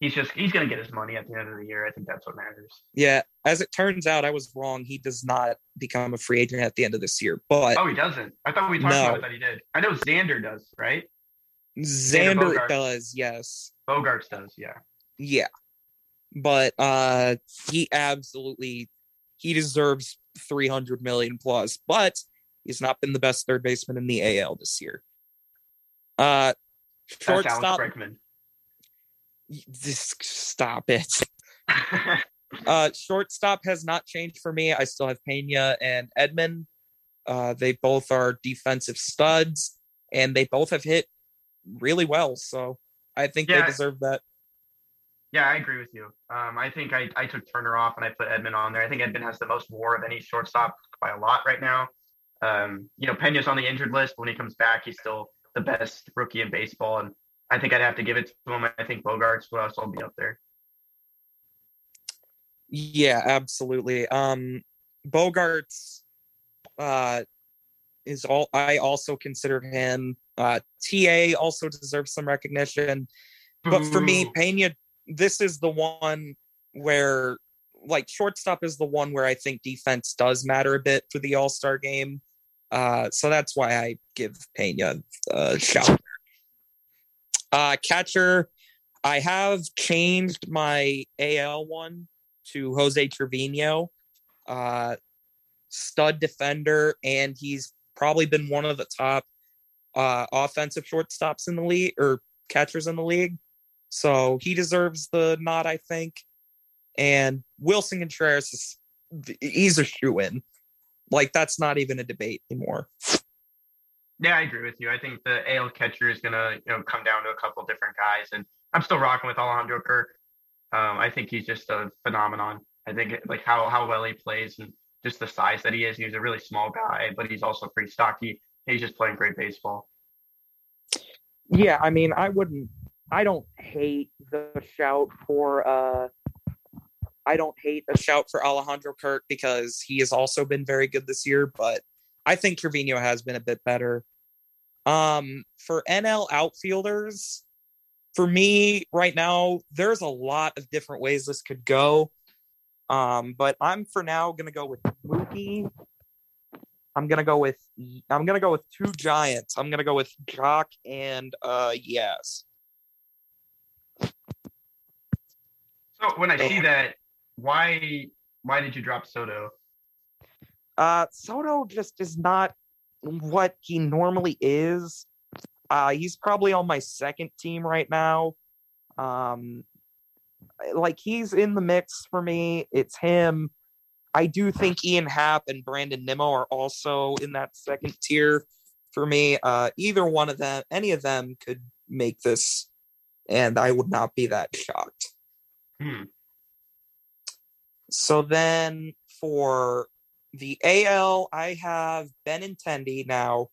he's just he's gonna get his money at the end of the year. I think that's what matters. Yeah, as it turns out, I was wrong. He does not become a free agent at the end of this year, but Oh, he doesn't. I thought we talked No. about that he did. I know Xander does, right? Xander does, yes. Bogaerts does, yeah. Yeah. But uh he absolutely he deserves 300 million plus, but he's not been the best third baseman in the AL this year. Uh That's Alex shortstop Bregman. Just stop it. uh shortstop has not changed for me. I still have Pena and Edman. Uh they both are defensive studs and they both have hit really well, so I think Yeah. they deserve that. Yeah, I agree with you. Um, I think I, I took Turner off and I put Edman on there. I think Edman has the most WAR of any shortstop by a lot right now. Um, you know, Pena's on the injured list. When he comes back, he's still the best rookie in baseball, and I think I'd have to give it to him. I think Bogaerts would also be up there. Yeah, absolutely. Um Bogaerts uh is all I also consider him uh TA also deserves some recognition. But for me, Pena this is the one where like shortstop is the one where I think defense does matter a bit for the All-Star game. Uh so that's why I give Pena a shout. Uh catcher I have changed my AL one to Jose Trevino, uh, stud defender, and he's probably been one of the top uh, offensive shortstops in the league or catchers in the league. So he deserves the nod, I think. And Willson Contreras is he's a shoe in. Like that's not even a debate anymore. Yeah, I agree with you. I think the AL catcher is gonna you know come down to a couple different guys, and I'm still rocking with Alejandro Kirk. Um, I think he's just a phenomenon. I think like how how well he plays and just the size that he is. He's a really small guy, but he's also pretty stocky. He's just playing great baseball. Yeah, I mean, I wouldn't. I don't hate the shout for. uh I don't hate a shout for Alejandro Kirk because he has also been very good this year, but I think Trevino has been a bit better. Um, for NL outfielders, for me right now, there's a lot of different ways this could go. Um, but I'm for now gonna go with Mookie. I'm gonna go with I'm gonna go with two giants. I'm gonna go with Joc and uh yes. So when I see that, why why did you drop Soto? Uh Soto just is not what he normally is. Uh he's probably on my second team right now. Um like he's in the mix for me. It's him. I do think Ian Happ and Brandon Nimmo are also in that second tier for me. Uh either one of them, any of them could make this and I would not be that shocked. Hmm. So then for the AL, I have Benintendi now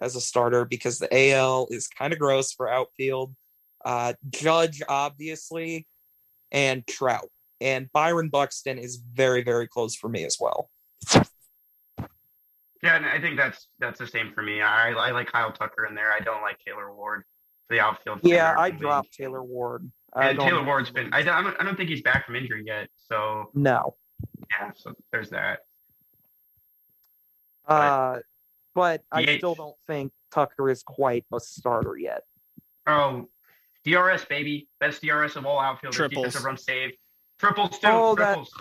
as a starter because the AL is kind of gross for outfield. Uh, Judge, obviously, and Trout. And Byron Buxton is very, very close for me as well. Yeah, and I think that's that's the same for me. I I like Kyle Tucker in there. I don't like Taylor Ward for the outfield. Yeah, I dropped Taylor Ward. I And Taylor Ward's been. I don't- I don't think he's back from injury yet. So No. yeah. So there's that. Uh, but I DH. still don't think Tucker is quite a starter yet. Oh, DRS baby, best DRS of all outfielders. Triples. Defensive run saved. Triples too. Oh, that- triples.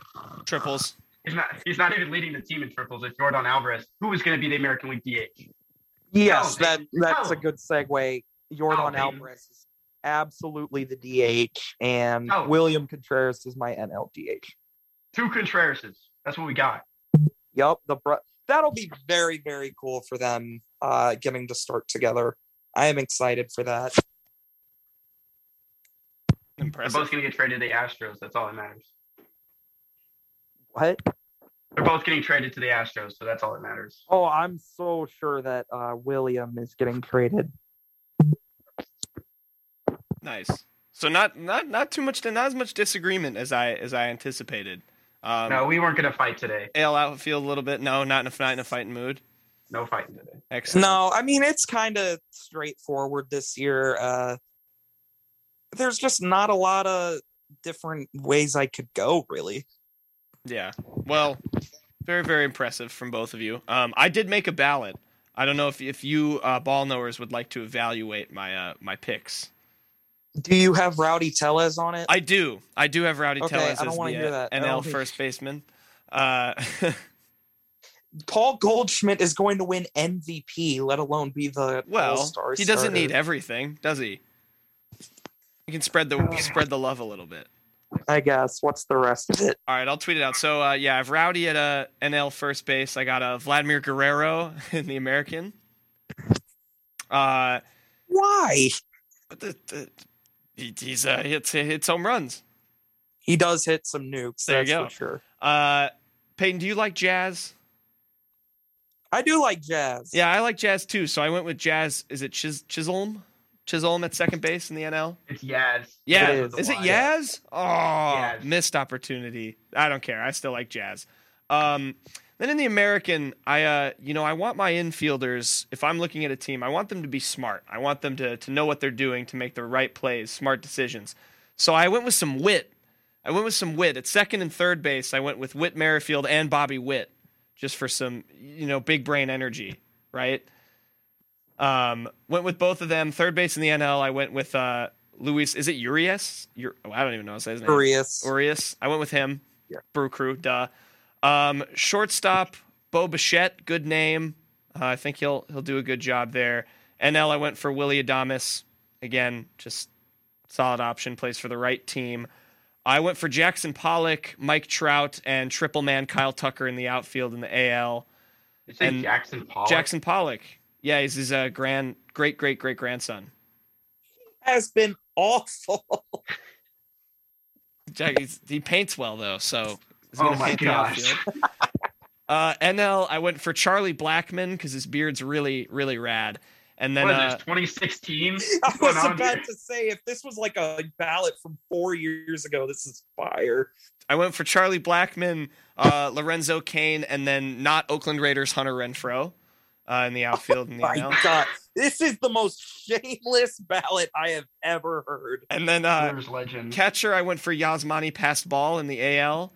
Triples. He's not. He's not even leading the team in triples. It's Yordan Alvarez, who is going to be the American League DH. Yes, Oh, that baby. that's a Oh. good segue. Yordan baby. Alvarez is absolutely the DH, and Oh. William Contreras is my NL DH. Two Contrerases. That's what we got. Yup, the bro- that'll be very very cool for them uh, getting to start together. I am excited for that. They're both going to get traded to the Astros. That's all that matters. What? They're both getting traded to the Astros, so that's all that matters. Oh, I'm so sure that uh, William is getting traded. Nice. So not not not too much not as much disagreement as I as I anticipated. Um, no, we weren't going to fight today. Ale outfield a little bit. No, not in a not in a fighting mood. No fighting today. Excellent. No, I mean it's kind of straightforward this year. Uh, there's just not a lot of different ways I could go, really. Yeah. Well, very very impressive from both of you. Um, I did make a ballot. I don't know if if you uh, ball knowers would like to evaluate my uh, my picks. Do you have Rowdy Tellez on it? I do. I do have Rowdy Okay, Tellez I don't as wanna the hear uh, that. NL don't first baseman. Uh, Paul Goldschmidt is going to win MVP, let alone be the well, All-Star he doesn't starter. need everything, does he? He can spread the spread the love a little bit. I guess. What's the rest of it? All right, I'll tweet it out. So uh, yeah, I have Rowdy at uh, NL first base. I got uh, Vladimir Guerrero in the American. Uh, Why? the, the, he, he's uh, hits hits home runs. He does hit some nukes. There you go. for sure. Uh, Peyton, do you like jazz? I do like jazz. Yeah, I like jazz too. So I went with jazz. Is it Chis- Chisholm? Chisholm at second base in the NL. It's Yaz. Yeah, It is. is. it Yaz? Oh, Yaz. missed opportunity. I don't care. I still like Jazz. Um, then in the American, I uh, you know, I want my infielders. If I'm looking at a team, I want them to be smart. I want them to to know what they're doing to make the right plays, smart decisions. So I went with some wit. I went with some wit at second and third base. I went with Whit Merrifield and Bobby Witt, just for some you know big brain energy, right? Um, went with both of them. Third base in the NL, I went with uh, Luis. Is it Urias? Ur- oh, I don't even know his name. Urias. Urias. I went with him. Yeah. Brew Crew. Duh. Um, shortstop Bo Bichette. Good name. Uh, I think he'll he'll do a good job there. NL, I went for Willy Adames. Again, just solid option. Plays for the right team. I went for Jackson Pollock, Mike Trout, and triple man Kyle Tucker in the outfield in the AL. You say And Jackson Pollock? Jackson Pollock. Yeah, he's his uh, grand, great, great, great grandson. He Has been awful. Jack, he's, he paints well though, so. He's Oh gonna my gosh. Uh, NL, I went for Charlie Blackmon because his beard's really, really rad. And then What is uh, this, 2016? I was about here? to say if this was like a ballot from four years ago, this is fire. I went for Charlie Blackmon, uh, Lorenzo Cain, and then not Oakland Raiders Hunter Renfroe uh, in the outfield in the My NL. God, this is the most shameless ballot I have ever heard. And then uh, legend. catcher, I went for Yasmani passed ball in the AL.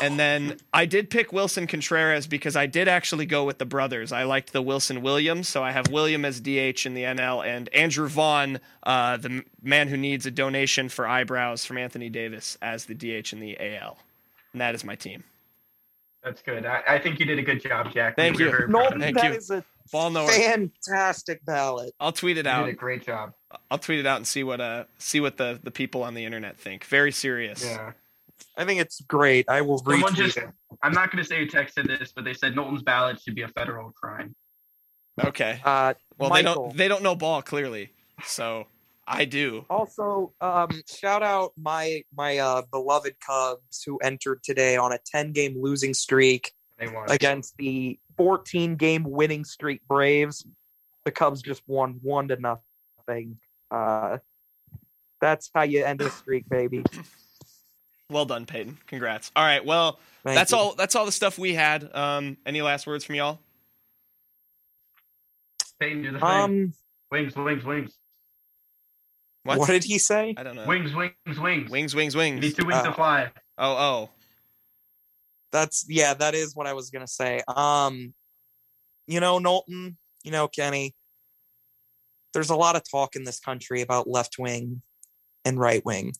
And then I did pick Willson Contreras because I did actually go with the brothers. I liked the Willson Williams, so I have William as DH in the NL and Andrew Vaughn, uh, the man who needs a donation for eyebrows from Anthony Davis, as the DH in the AL. And that is my team. That's good. I, I think you did a good job, Jack. Thank We're you. very proud Thank that you. is a Ball knower. fantastic ballot. I'll tweet it You out. did a great job. I'll tweet it out and see what uh see what the the people on the internet think. Very serious. Yeah. I think it's great. I will Someone retweet just, it. I'm not going to say who texted this, but they said Knowlton's ballot should be a federal crime. Okay. Uh, Well, Michael. they don't they don't know ball clearly, so I do. Also, um, shout out my my uh, beloved Cubs who entered today on a 10 game losing streak They won. against the 14 game winning streak Braves. The Cubs just won one to nothing. Uh, that's how you end a streak, baby. Well done, Peyton. Congrats. All right. Well, Thank that's you. all. That's all the stuff we had. Um, any last words from y'all? Peyton, do the thing. Um, wings, wings, wings. What? what did he say? I don't know. Wings, wings, wings. Wings, wings, You wings. need two wings Uh, to fly. Oh, oh. That's yeah, that is what I was gonna say. Um, you know, Knowlton, you know, Kenny. There's a lot of talk in this country about left wing and right wing.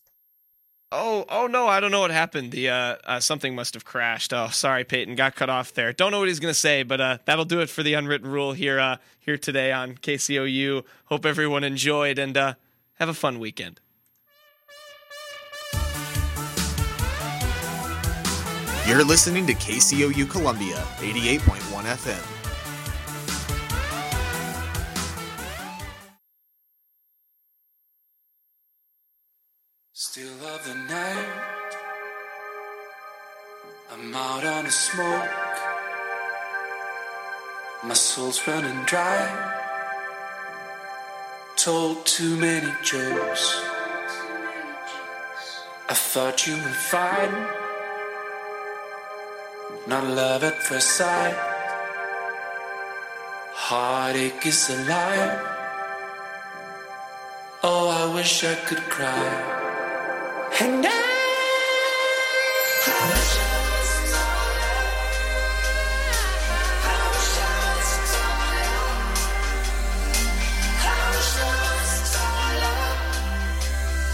Oh, oh no, I don't know what happened. The uh, uh something must have crashed. Oh, sorry, Peyton, got cut off there. Don't know what he's gonna say, but uh, that'll do it for the unwritten rule here uh here today on KCOU. Hope everyone enjoyed and uh, have a fun weekend. You're listening to KCOU Columbia 88.1 FM. Still of the night. I'm out on a smoke. My soul's running dry. Told too many jokes. I thought you were fine. Not love at first sight. Heartache is a lie. Oh, I wish I could cry. And I.